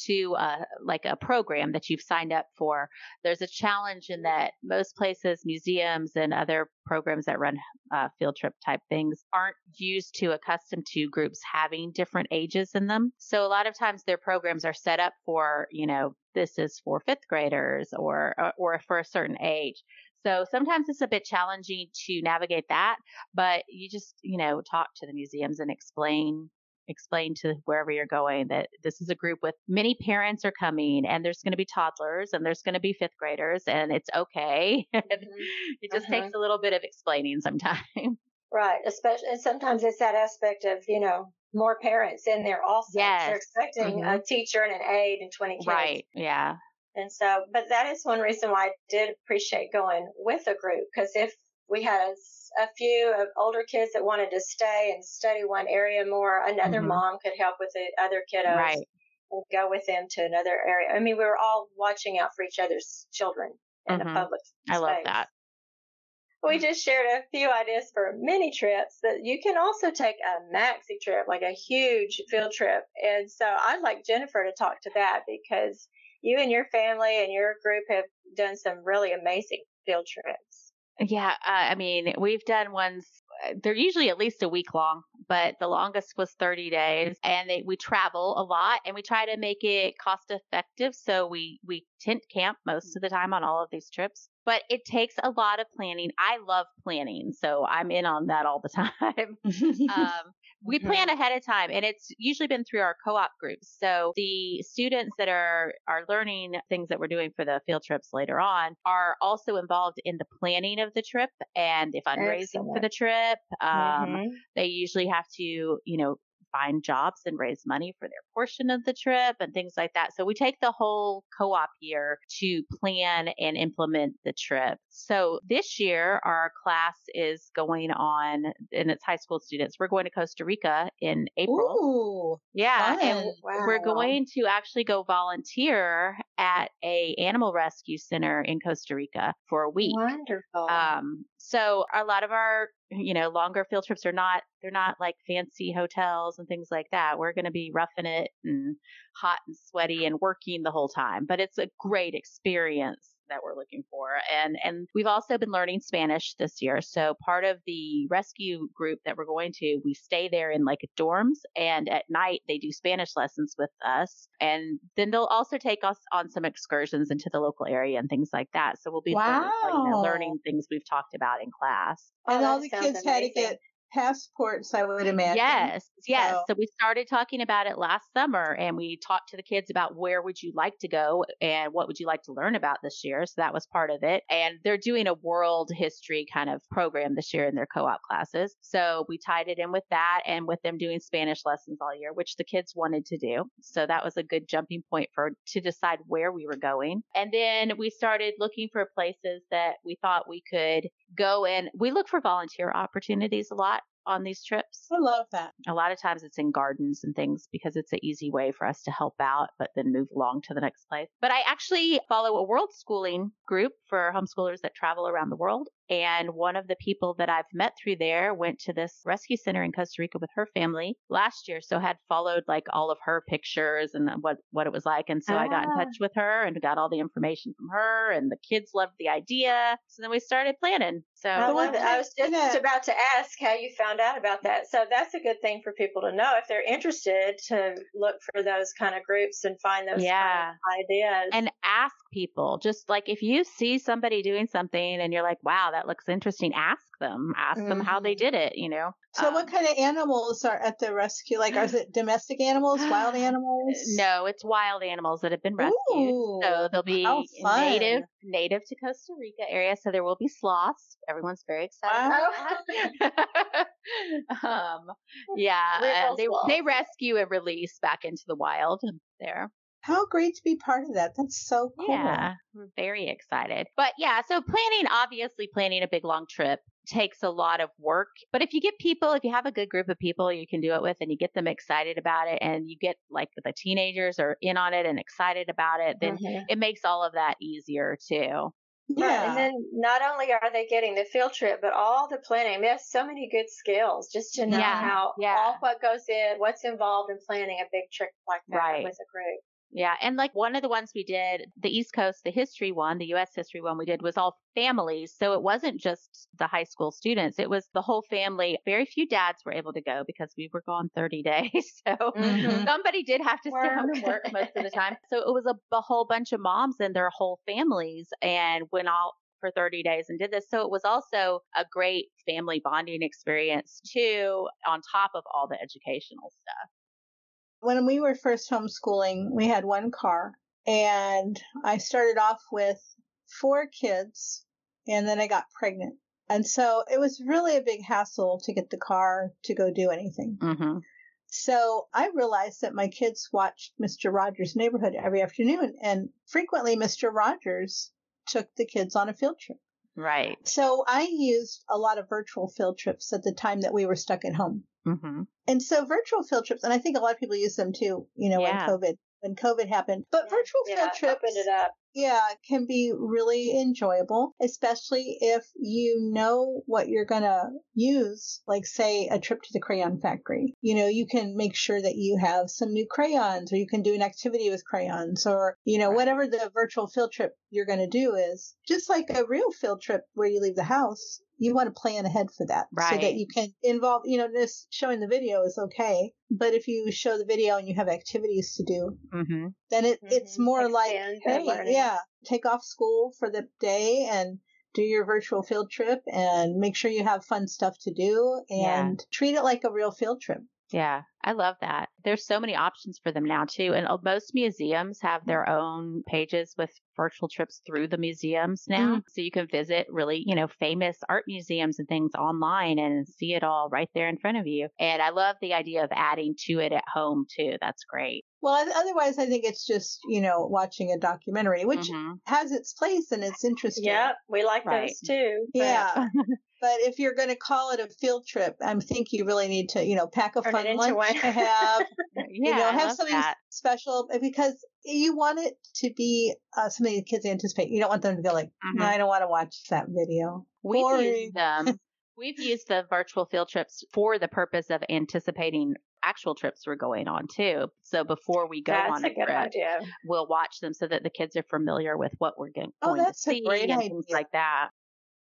to uh, like a program that you've signed up for. There's a challenge in that most places, museums, and other programs that run uh, field trip type things aren't used to accustomed to groups having different ages in them. So a lot of times their programs are set up for, you know, this is for fifth graders or, or, or for a certain age. So sometimes it's a bit challenging to navigate that, but you just, you know, talk to the museums and explain explain to wherever you're going that this is a group with many parents are coming and there's going to be toddlers and there's going to be fifth graders and it's okay. *laughs* Mm-hmm. it just uh-huh. takes a little bit of explaining sometimes. *laughs*
Right. Especially, and sometimes it's that aspect of, you know, more parents in there also.
Yes.
They're expecting mm-hmm. a teacher and an aide and 20 kids.
Right. Yeah.
And so, but that is one reason why I did appreciate going with a group because if we had a, a, few of older kids that wanted to stay and study one area more, another mm-hmm. mom could help with the other kiddos.
Right.
And go with them to another area. I mean, we were all watching out for each other's children in mm-hmm. a public space.
I love that.
We just shared a few ideas for mini trips that you can also take a maxi trip, like a huge field trip. And so I'd like Jennifer to talk to that because you and your family and your group have done some really amazing field trips.
Yeah, uh, I mean, we've done ones. They're usually at least a week long, but the longest was 30 days. And they, we travel a lot, and we try to make it cost effective. So we we tent camp most of the time on all of these trips. But it takes a lot of planning. I love planning, so I'm in on that all the *laughs* time. *laughs* um, we plan ahead of time and it's usually been through our co-op groups. So the students that are are learning things that we're doing for the field trips later on are also involved in the planning of the trip and the fundraising Excellent. for the trip. Um, mm-hmm. They usually have to, you know, find jobs and raise money for their portion of the trip and things like that. So we take the whole co-op year to plan and implement the trip. So this year our class is going on and it's high school students. We're going to Costa Rica in April.
Ooh,
yeah. And wow. we're going to actually go volunteer at a animal rescue center in Costa Rica for a week.
Wonderful.
Um, so a lot of our you know, longer field trips are not, they're not like fancy hotels and things like that. We're going to be roughing it and hot and sweaty and working the whole time, but it's a great experience that we're looking for. And and we've also been learning Spanish this year. So part of the rescue group that we're going to, we stay there in like dorms and at night they do Spanish lessons with us. And then they'll also take us on some excursions into the local area and things like that. So we'll be
wow.
learning, you know, learning things we've talked about in class.
And oh, all the kids amazing. had to get passports, I would imagine.
Yes, yes. So. so. we started talking about it last summer and we talked to the kids about where would you like to go and what would you like to learn about this year. So that was part of it. And they're doing a world history kind of program this year in their co-op classes. So we tied it in with that and with them doing Spanish lessons all year, which the kids wanted to do. So that was a good jumping point for to decide where we were going. And then we started looking for places that we thought we could go and We look for volunteer opportunities a lot on these trips.
I love that.
A lot of times it's in gardens and things because it's an easy way for us to help out, but then move along to the next place. But I actually follow a world schooling group for homeschoolers that travel around the world. And one of the people that I've met through there went to this rescue center in Costa Rica with her family last year. So had followed like all of her pictures and what, what it was like. And so ah. I got in touch ah. with her and got all the information from her and the kids loved the idea. So then we started planning. So
I, I was just about to ask how you found out about that. So that's a good thing for people to know if they're interested to look for those kind of groups and find those yeah. Kind of ideas.
And ask people just like if you see somebody doing something and you're like, wow, that looks interesting, ask them, ask mm-hmm. them how they mm-hmm. did it, you know.
So um, what kind of animals are at the rescue? Like, are it domestic animals, wild *gasps* animals?
No, it's wild animals that have been rescued. Ooh, so they'll be native, native to Costa Rica area. So there will be sloths. Everyone's very excited. Wow. *laughs* *laughs* um, yeah, they they rescue and release back into the wild there.
How great to be part of that. That's so cool.
Yeah, we're very excited. But yeah, so planning, obviously, planning a big long trip takes a lot of work. But if you get people, if you have a good group of people you can do it with and you get them excited about it and you get like the teenagers are in on it and excited about it, then mm-hmm. it makes all of that easier too.
Yeah. Right. And then not only are they getting the field trip, but all the planning. There's so many good skills just to know yeah. how yeah. all what goes in, what's involved in planning a big trip like that right. with a group.
Yeah. And like one of the ones we did, the East Coast, the history one, the US history one we did was all families. So it wasn't just the high school students. It was the whole family. Very few dads were able to go because we were gone 30 *laughs* days. So mm-hmm. somebody did have to work. stay home and work *laughs* most of the time. So it was a, a whole bunch of moms and their whole families and went out for 30 days and did this. So it was also a great family bonding experience too, on top of all the educational stuff.
When we were first homeschooling, we had one car and I started off with four kids and then I got pregnant. And so it was really a big hassle to get the car to go do anything. Mm-hmm. So I realized that my kids watched Mr. Rogers' Neighborhood every afternoon, and frequently Mr. Rogers took the kids on a field trip.
Right.
So I used a lot of virtual field trips at the time that we were stuck at home. Mm-hmm. And so virtual field trips, and I think a lot of people use them too, you know, yeah. when COVID when COVID happened. But yeah, virtual yeah, field trips,
it up.
Yeah, can be really enjoyable, especially if you know what you're gonna use. Like say a trip to the crayon factory. You know, you can make sure that you have some new crayons, or you can do an activity with crayons, or you know, whatever the virtual field trip you're gonna do is. Just like a real field trip where you leave the house, you want to plan ahead for that right. so that you can involve, you know, this showing the video is okay. But if you show the video and you have activities to do, mm-hmm. Then it, mm-hmm. it's more Expand like, hey, yeah, take off school for the day and do your virtual field trip and make sure you have fun stuff to do and yeah. treat it like a real field trip.
Yeah, I love that. There's so many options for them now too. And uh, most museums have their own pages with virtual trips through the museums now. Mm-hmm. So you can visit really, you know, famous art museums and things online and see it all right there in front of you. And I love the idea of adding to it at home too. That's great.
Well, otherwise, I think it's just, you know, watching a documentary, which mm-hmm. has its place and it's interesting.
Yeah, we like right. those too.
Yeah. *laughs* But if you're going to call it a field trip, I think you really need to, you know, pack a Turn fun lunch one. to have. yeah, *laughs* you know, have something that. special because you want it to be uh, something the kids anticipate. You don't want them to go like, mm-hmm. no, I don't want to watch that video.
We've used them. *laughs* We've used the virtual field trips for the purpose of anticipating actual trips we're going on too. So before we go
that's
on a,
a trip,
idea. we'll watch them so that the kids are familiar with what we're going, oh, to see and idea. things like that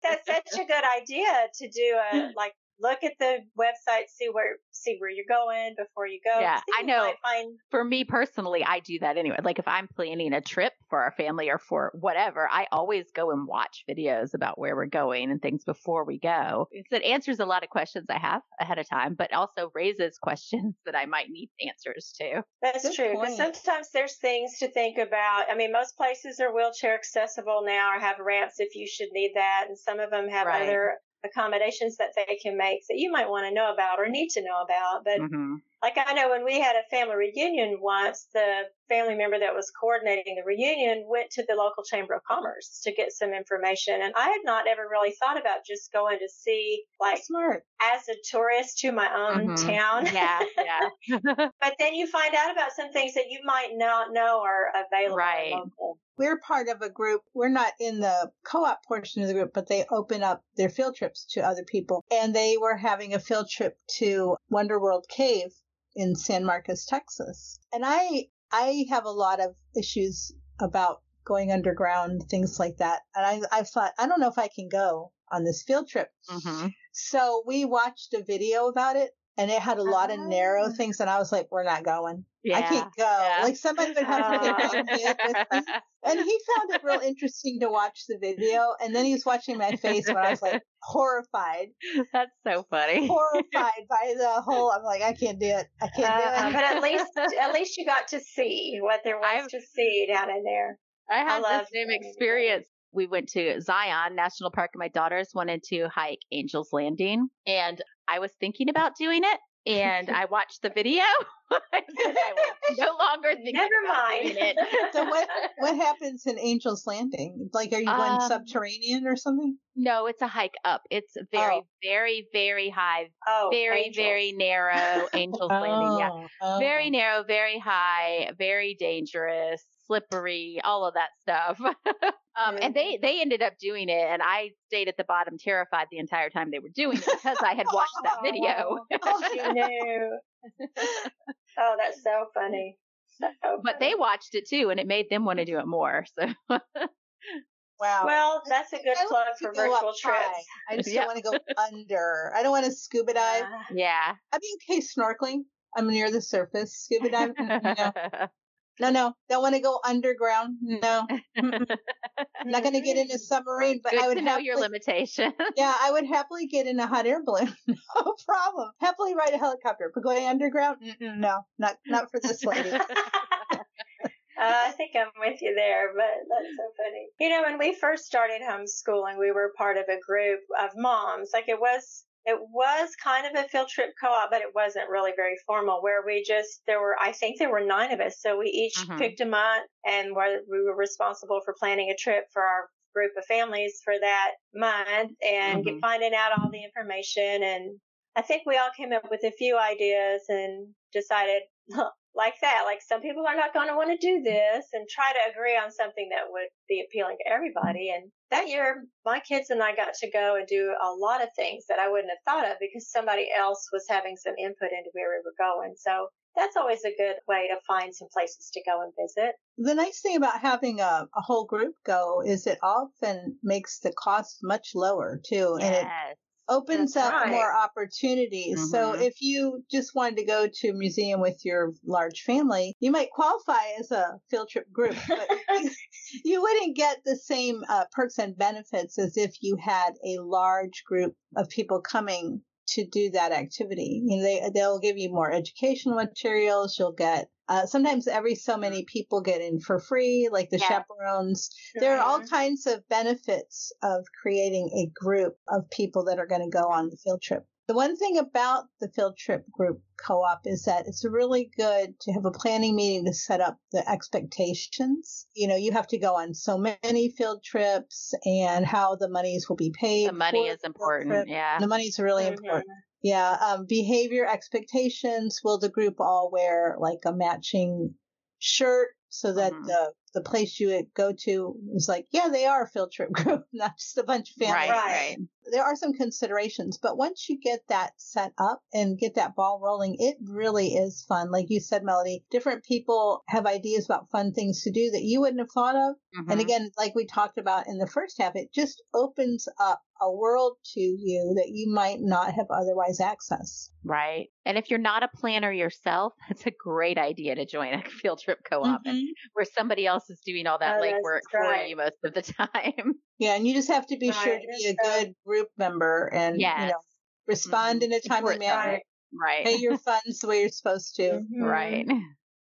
that's such a good idea to do a *laughs* like look at the website, see where see where you're going before you go.
Yeah, I know. Find... For me personally, I do that anyway. Like if I'm planning a trip for our family or for whatever, I always go and watch videos about where we're going and things before we go. It answers a lot of questions I have ahead of time, but also raises *laughs* questions that I might need answers to.
That's Good true. Because sometimes there's things to think about. I mean, most places are wheelchair accessible now or have ramps if you should need that, and some of them have right. other accommodations that they can make that you might want to know about or need to know about. But mm-hmm. Like I know when we had a family reunion once, the family member that was coordinating the reunion went to the local chamber of commerce to get some information. And I had not ever really thought about just going to see like
smart
as a tourist to my own mm-hmm. town.
Yeah. Yeah. *laughs*
but then you find out about some things that you might not know are available.
Right.
Local.
We're part of a group. We're not in the co-op portion of the group, but they open up their field trips to other people. And they were having a field trip to Wonder World Cave in San Marcos, Texas. And I I have a lot of issues about going underground, things like that. And I I thought I don't know if I can go on this field trip. Mm-hmm. So we watched a video about it and it had a lot of narrow ah. things and I was like, we're not going. Yeah, I can't go. Yeah. Like somebody would have to get with me. And he found it real interesting to watch the video. And then he was watching my face when I was like horrified. *laughs*
That's so funny.
Horrified by the whole. I'm like, I can't do it. I can't uh, do
it. But at least, *laughs* at least you got to see what there was I've, to see down in there.
I had I the same experience we went to Zion National Park and my daughters wanted to hike Angel's Landing and I was thinking about doing it and I watched the video. *laughs* I *laughs* no longer thinking
Never mind.
it. *laughs*
so what what happens in Angel's Landing? Like are you going um, subterranean or something?
No, it's a hike up. It's very, oh. very, very high.
Oh,
very, Angels. very narrow Angel's oh, Landing. Yeah. Oh. Very narrow, very high, very dangerous slippery, all of that stuff. *laughs* um, and they they ended up doing it, and I stayed at the bottom, terrified the entire time they were doing it because I had watched that video. *laughs*
oh, you knew. *laughs* oh, that's so funny. So
but they watched it too, and it made them want to do it more. So.
Wow.
Well, that's a good plug for virtual trips.
I just yep. don't want to go under. I don't want to scuba dive.
Yeah.
I'd be okay snorkeling. I'm near the surface. Scuba dive. You know, no, no, don't want to go underground. No, I'm not going to get in a *laughs* submarine. But
Good
I would
to know happily, your limitation. *laughs*
yeah, I would happily get in a hot air balloon. *laughs* no problem. Happily ride a helicopter. But going underground, no, not not for this lady. uh,
I think I'm with you there, but that's so funny. You know, when we first started homeschooling, we were part of a group of moms. Like it was it was kind of a field trip co-op, but it wasn't really very formal where we just, there were, I think there were nine of us. So we each mm-hmm. picked a month and we were responsible for planning a trip for our group of families for that month and mm-hmm. get, finding out all the information. And I think we all came up with a few ideas and decided, *laughs* like that. Like some people are not going to want to do this and try to agree on something that would be appealing to everybody. And that year, my kids and I got to go and do a lot of things that I wouldn't have thought of because somebody else was having some input into where we were going. So that's always a good way to find some places to go and visit.
The nice thing about having a, a whole group go is it often makes the cost much lower too.
Yes.
And it opens That's up right. more opportunities. Mm-hmm. So if you just wanted to go to a museum with your large family, you might qualify as a field trip group, but *laughs* you, wouldn't get the same uh, perks and benefits as if you had a large group of people coming to do that activity. You know, they they'll give you more educational materials. You'll get uh, sometimes every so many people get in for free, like the chaperones. There are all kinds of benefits of creating a group of people that are going to go on the field trip. The one thing about the field trip group co-op is that it's really good to have a planning meeting to set up the expectations. You know, you have to go on so many field trips and how the monies will be paid.
The money is important. Yeah.
The money is really mm-hmm. important. Yeah. Um, behavior expectations. Will the group all wear like a matching shirt so that mm-hmm. the the place you go to is like, yeah, they are a field trip *laughs* group, not just a bunch of families.
Right, right.
There are some considerations, but once you get that set up and get that ball rolling, it really is fun. Like you said, Melody, different people have ideas about fun things to do that you wouldn't have thought of. Mm-hmm. And again, like we talked about in the first half, it just opens up a world to you that you might not have otherwise accessed.
Right. And if you're not a planner yourself, *laughs* it's a great idea to join a *laughs* field trip co-op mm-hmm. where somebody else is doing all that oh, legwork right. for you most of the *laughs* time.
Yeah, and you just have to be right. sure to be a good group member and yes. you know respond mm-hmm. in a timely manner.
Right.
Pay your funds the way you're supposed to.
Mm-hmm. Right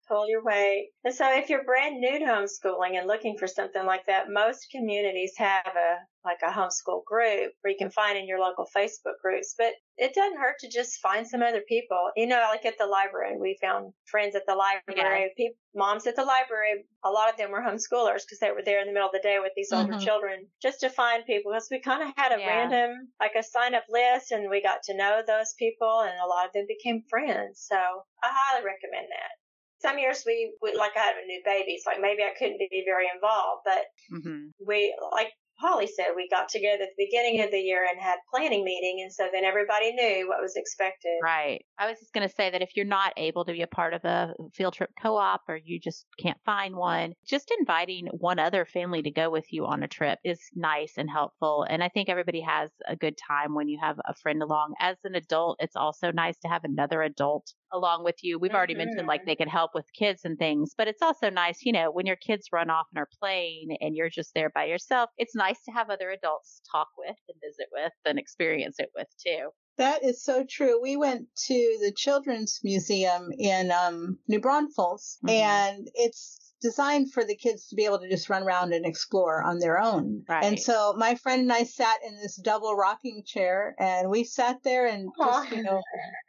pull your weight. And so if you're brand new to homeschooling and looking for something like that, most communities have a like a homeschool group where you can find in your local Facebook groups. But it doesn't hurt to just find some other people. You know, like at the library, we found friends at the library, yeah. people, moms at the library. A lot of them were homeschoolers because they were there in the middle of the day with these older mm-hmm. children just to find people because we kind of had a yeah. random, like a sign up list and we got to know those people and a lot of them became friends. So I highly recommend that some years we, like I had a new baby, so like maybe I couldn't be very involved, but mm-hmm. we like Holly said we got together at the beginning of the year and had planning meeting and so then everybody knew what was expected.
Right. I was just going to say that if you're not able to be a part of a field trip co-op or you just can't find one, just inviting one other family to go with you on a trip is nice and helpful and I think everybody has a good time when you have a friend along. As an adult, it's also nice to have another adult along with you. We've already mm-hmm. mentioned like mm-hmm. they can help with kids and things, but it's also nice, you know, when your kids run off and are playing and you're just there by yourself, it's nice to have other adults talk with and visit with and experience it with too.
That is so true. We went to the Children's Museum in um, New Braunfels, mm-hmm. and it's designed for the kids to be able to just run around and explore on their own. Right. And so my friend and I sat in this double rocking chair and we sat there and just, you know,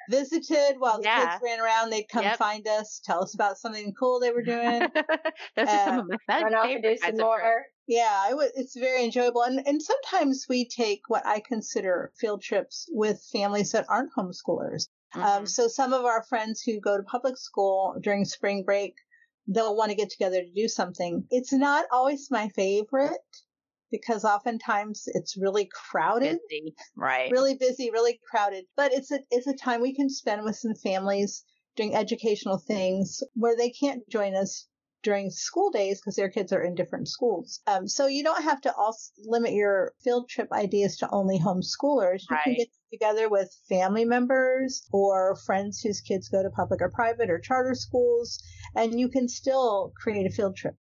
visited while the yeah. kids ran around. They'd come yep. find us, tell us about something cool they were doing. *laughs*
Those are some of my favorite kinds of trips.
Yeah, it was, it's very enjoyable. And, and sometimes we take what I consider field trips with families that aren't homeschoolers. Um, mm-hmm. Um, so some of our friends who go to public school during spring break they'll want to get together to do something. It's not always my favorite because oftentimes it's really crowded.
Busy, right.
Really busy, really crowded. But it's a it's a time we can spend with some families doing educational things where they can't join us during school days because their kids are in different schools. Um, so you don't have to also limit your field trip ideas to only homeschoolers. You right. can get together with family members or friends whose kids go to public or private or charter schools, and you can still create a field trip.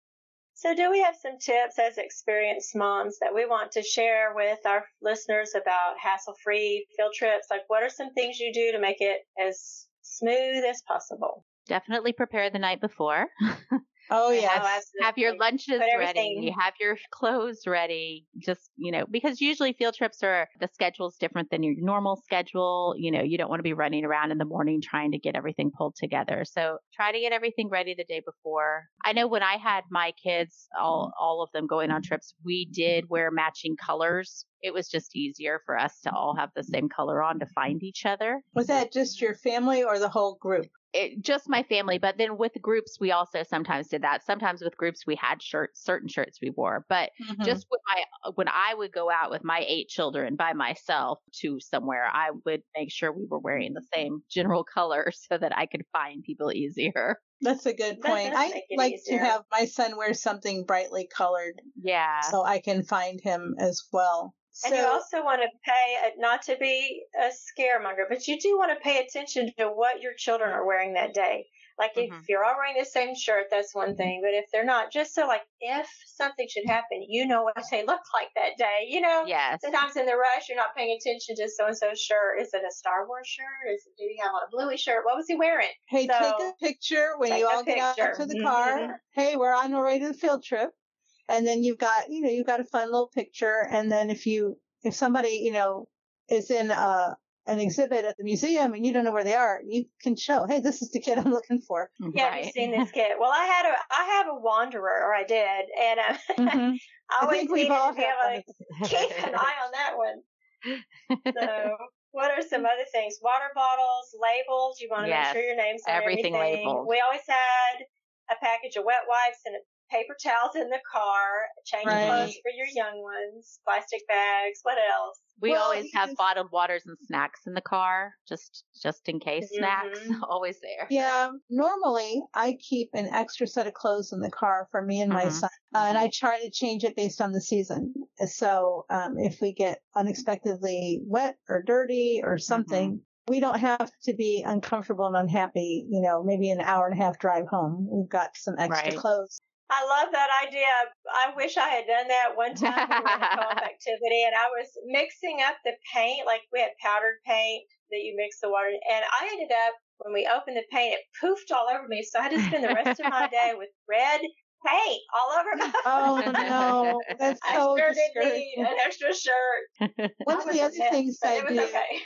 So, do we have some tips as experienced moms that we want to share with our listeners about hassle free field trips? Like, what are some things you do to make it as smooth as possible?
Definitely prepare the night before. *laughs*
Oh yeah.
Have, have, your lunches ready. You have your clothes ready. Just, you know, because usually field trips are the schedule's different than your normal schedule. You know, you don't want to be running around in the morning trying to get everything pulled together. So try to get everything ready the day before. I know when I had my kids, all all of them going on trips, we did wear matching colors it was just easier for us to all have the same color on to find each other.
Was that just your family or the whole group?
It, just my family, but then with groups, we also sometimes did that. Sometimes with groups, we had shirts, certain shirts we wore, but mm-hmm. just with my, when I would go out with my eight children by myself to somewhere, I would make sure we were wearing the same general *laughs* color so that I could find people easier.
That's a good point. I like easier. to have my son wear something brightly colored.
Yeah.
So I can find him as well.
So, and you also want to pay, not to be a scaremonger, but you do want to pay attention to what your children are wearing that day. Like mm-hmm. if you're all wearing the same shirt, that's one mm-hmm. thing. But if they're not, just so like if something should happen, you know what they look *laughs* like that day. You know,
yes.
sometimes in the rush, you're not paying attention to so and so's shirt. Is it a Star Wars shirt? Is it, did he have on a bluey shirt? What was he wearing?
Hey, so, take a picture when you all get out to the car. Mm-hmm. Hey, we're on our way to the field trip and then you've got you know you've got a fun little picture and then if you if somebody you know is in uh an exhibit at the museum and you don't know where they are, you can show, hey, this is the kid I'm *laughs* looking for.
Yeah, right. you've seen this kid. Well, I had a, I have a wanderer, or I did, and uh, *laughs* mm-hmm. I always think we've all to be able keep an eye on that one. So, *laughs* what are some other things? Water bottles, labels. You want to yes, make sure your name's on everything. everything labeled. We always had a package of wet wipes and a paper towels in the car, change right. clothes for your young ones, plastic bags. What else?
We well, always have bottled waters and snacks in the car, just just in case mm-hmm. snacks, *laughs* always there.
Yeah, normally I keep an extra set of clothes in the car for me and my mm-hmm. son, uh, and I try to change it based on the season. So um, if we get unexpectedly wet or dirty or something, mm-hmm we don't have to be uncomfortable and unhappy, you know, maybe an hour and a half drive home. We've got some extra right. clothes.
I love that idea. I wish I had done that one *laughs* time we were in a co-op activity and I was mixing up the paint, like we had powdered paint that you mix the water and I ended up when we opened the paint, it poofed all over me. So I had to spend the rest of my *laughs* day with red paint all over
me. *laughs* Oh no, that's so
I sure did need an extra shirt.
One of the other things I do okay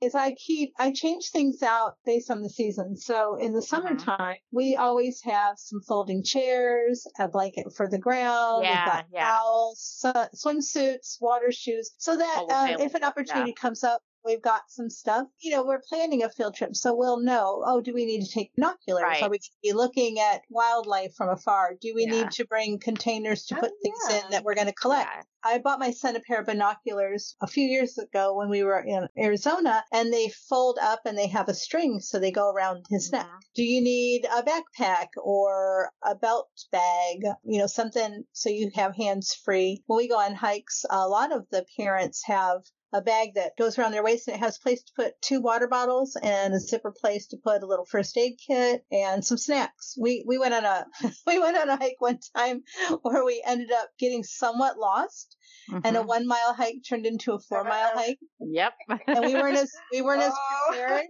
is I keep, I change things out based on the season. So in the uh-huh. summertime, we always have some folding chairs, a blanket for the ground. Yeah, We've got yeah. towels, swimsuits, water shoes, so that um, if an opportunity yeah. comes up, We've got some stuff. You know, we're planning a field trip, so we'll know, oh, do we need to take binoculars? Right. Are we be looking at wildlife from afar? Do we yeah. need to bring containers to oh, put things yeah. in that we're going to collect? Yeah. I bought my son a pair of binoculars a few years ago when we were in Arizona, and they fold up and they have a string so they go around his mm-hmm. neck. Do you need a backpack or a belt bag? You know, something so you have hands free. When we go on hikes, a lot of the parents have a bag that goes around their waist and it has a place to put two water bottles and a zipper place to put a little first aid kit and some snacks. We we went on a *laughs* we went on a hike one time *laughs* where we ended up getting somewhat lost mm-hmm. and a mm-hmm. one mile hike turned into a four mile *laughs* hike.
Yep.
and we weren't as we weren't as oh, prepared.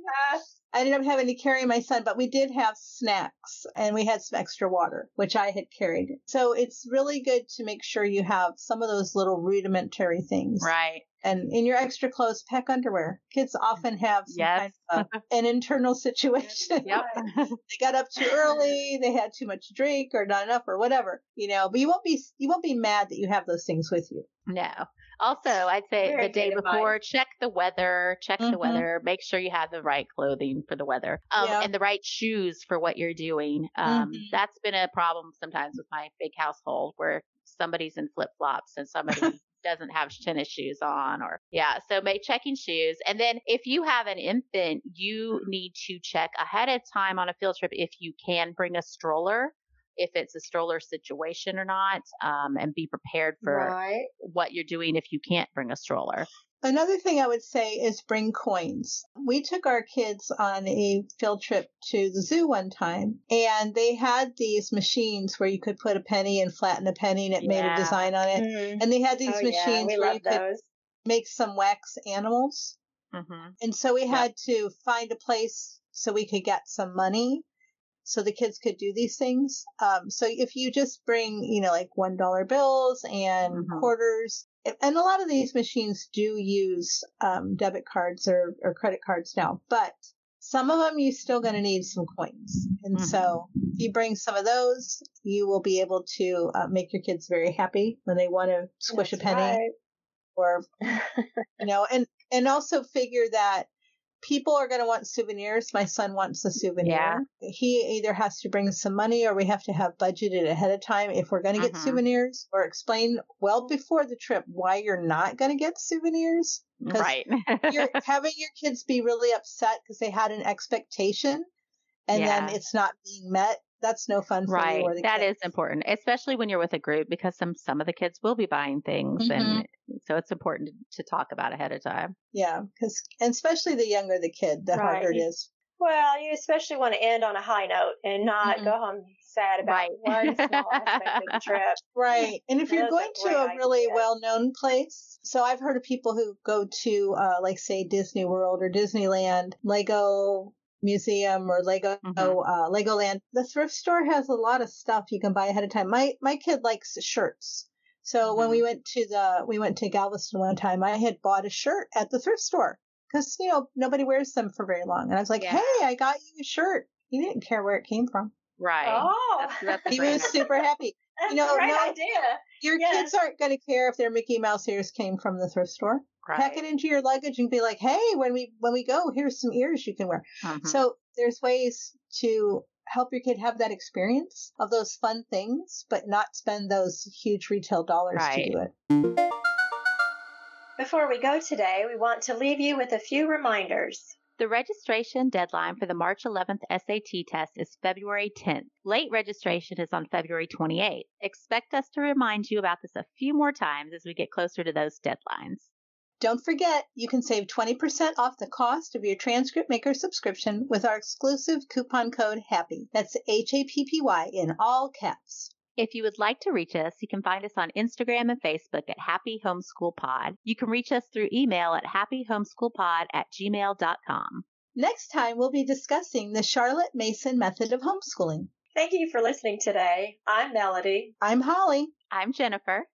I ended up having to carry my son, but we did have snacks and we had some extra water, which I had carried. So it's really good to make sure you have some of those little rudimentary things.
Right.
And in your extra clothes, pack underwear. Kids often have some yes. kind of an internal *laughs* situation.
Yep. *laughs*
they got up too early, they had too much drink or not enough or whatever, you know, but you won't be, you won't be mad that you have those things with you.
No. Also, I'd say Very the day before, check the weather, check mm-hmm. the weather, make sure you have the right clothing for the weather, um, and the right shoes for what you're doing. Um, mm-hmm. That's been a problem sometimes with my big household where somebody's in flip flops and somebody *laughs* doesn't have tennis shoes on or yeah so make checking shoes and then if you have an infant you need to check ahead of time on a field trip if you can bring a stroller if it's a stroller situation or not, um, and be prepared for right. what you're doing if you can't bring a stroller.
Another thing I would say is bring coins. We took our kids on a field trip to the zoo one time and they had these machines where you could put a penny and flatten a penny and it yeah. made a design on it. Mm-hmm. And they had these oh, machines yeah. where you those. could make some wax animals. Mm-hmm. And so we yep. had to find a place so we could get some money so the kids could do these things. Um, so if you just bring, you know, like one dollar bills and mm-hmm. quarters, and a lot of these machines do use um, debit cards or, or credit cards now, but some of them you're still going to need some coins. And mm-hmm. so if you bring some of those, you will be able to uh, make your kids very happy when they want to squish That's a penny. Right. Or, *laughs* you know, and, and also figure that people are going to want souvenirs. My son wants a souvenir. Yeah. He either has to bring some money or we have to have budgeted ahead of time if we're going to get mm-hmm. souvenirs or explain well before the trip why you're not going to get souvenirs.
Right.
you're *laughs* having your kids be really upset because they had an expectation and yeah. then it's not being met that's no fun for
right.
you.
That kids. is important, especially when you're with a group because some some of the kids will be buying things, mm-hmm. and so it's important to, to, talk about ahead of time.
Yeah, because and especially the younger the kid, the right. harder it is.
Well, you especially want to end on a high note and not mm-hmm. go home sad about right. one *laughs* small aspect of the trip.
Right. And if you're going to a really well known place, so I've heard of people who go to, uh, like, say, Disney World or Disneyland, Lego museum or Lego mm-hmm. uh, Legoland. The thrift store has a lot of stuff you can buy ahead of time. My my kid likes shirts. So mm-hmm. when we went to the we went to Galveston one time, I had bought a shirt at the thrift store because you know nobody wears them for very long, and I was like, yeah. "Hey, I got you a shirt." He didn't care where it came from.
Right.
Oh, that's,
that's he was super happy.
That's you know, a great no, idea.
Your yes. kids aren't going to care if their Mickey Mouse ears came from the thrift store. Right. Pack it into your luggage and be like, "Hey, when we when we go, here's some ears you can wear." Mm-hmm. So there's ways to help your kid have that experience of those fun things, but not spend those huge retail dollars right. to do it.
Before we go today, we want to leave you with a few reminders.
The registration deadline for the March 11th SAT test is February 10th. Late registration is on February 28th. Expect us to remind you about this a few more times as we get closer to those deadlines.
Don't forget, you can save 20% off the cost of your Transcript Maker subscription with our exclusive coupon code HAPPY. That's H A P P Y in all caps.
If you would like to reach us, you can find us on Instagram and Facebook at Happy Homeschool Pod. You can reach us through email at happyhomeschoolpod at gmail.com.
Next time, we'll be discussing the Charlotte Mason method of homeschooling.
Thank you for listening today. I'm Melody.
I'm Holly.
I'm Jennifer.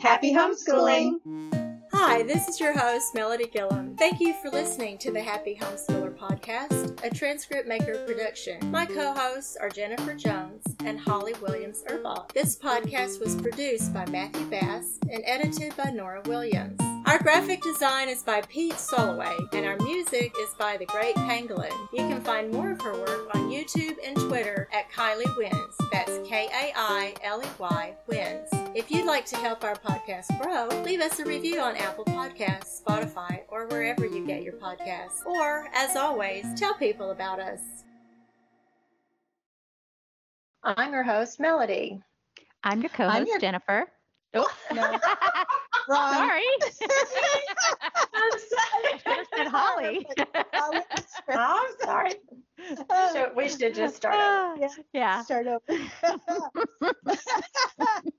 Happy homeschooling.
Hi, this is your host, Melody Gillum. Thank you for listening to the Happy Homeschooler Podcast, a transcript maker production. My co hosts are Jennifer Jones and Holly Williams Urbach. This podcast was produced by Matthew Bass and edited by Norah Williams. Our graphic design is by Pete Soloway, and our music is by The Great Pangolin. You can find more of her work on YouTube and Twitter at Kailey Wins. That's K A I L E Y Wins. If you'd like to help our podcast grow, leave us a review on Apple Podcasts, Spotify, or wherever you get your podcasts. Or, as always, tell people about us.
I'm your host, Melody.
I'm your co host, your... Jennifer. Oh, *laughs* no. Wrong. Sorry. I'm sorry. I said *laughs* Holly.
I'm sorry. *laughs* we should just start over.
Yeah.
Start over. *laughs*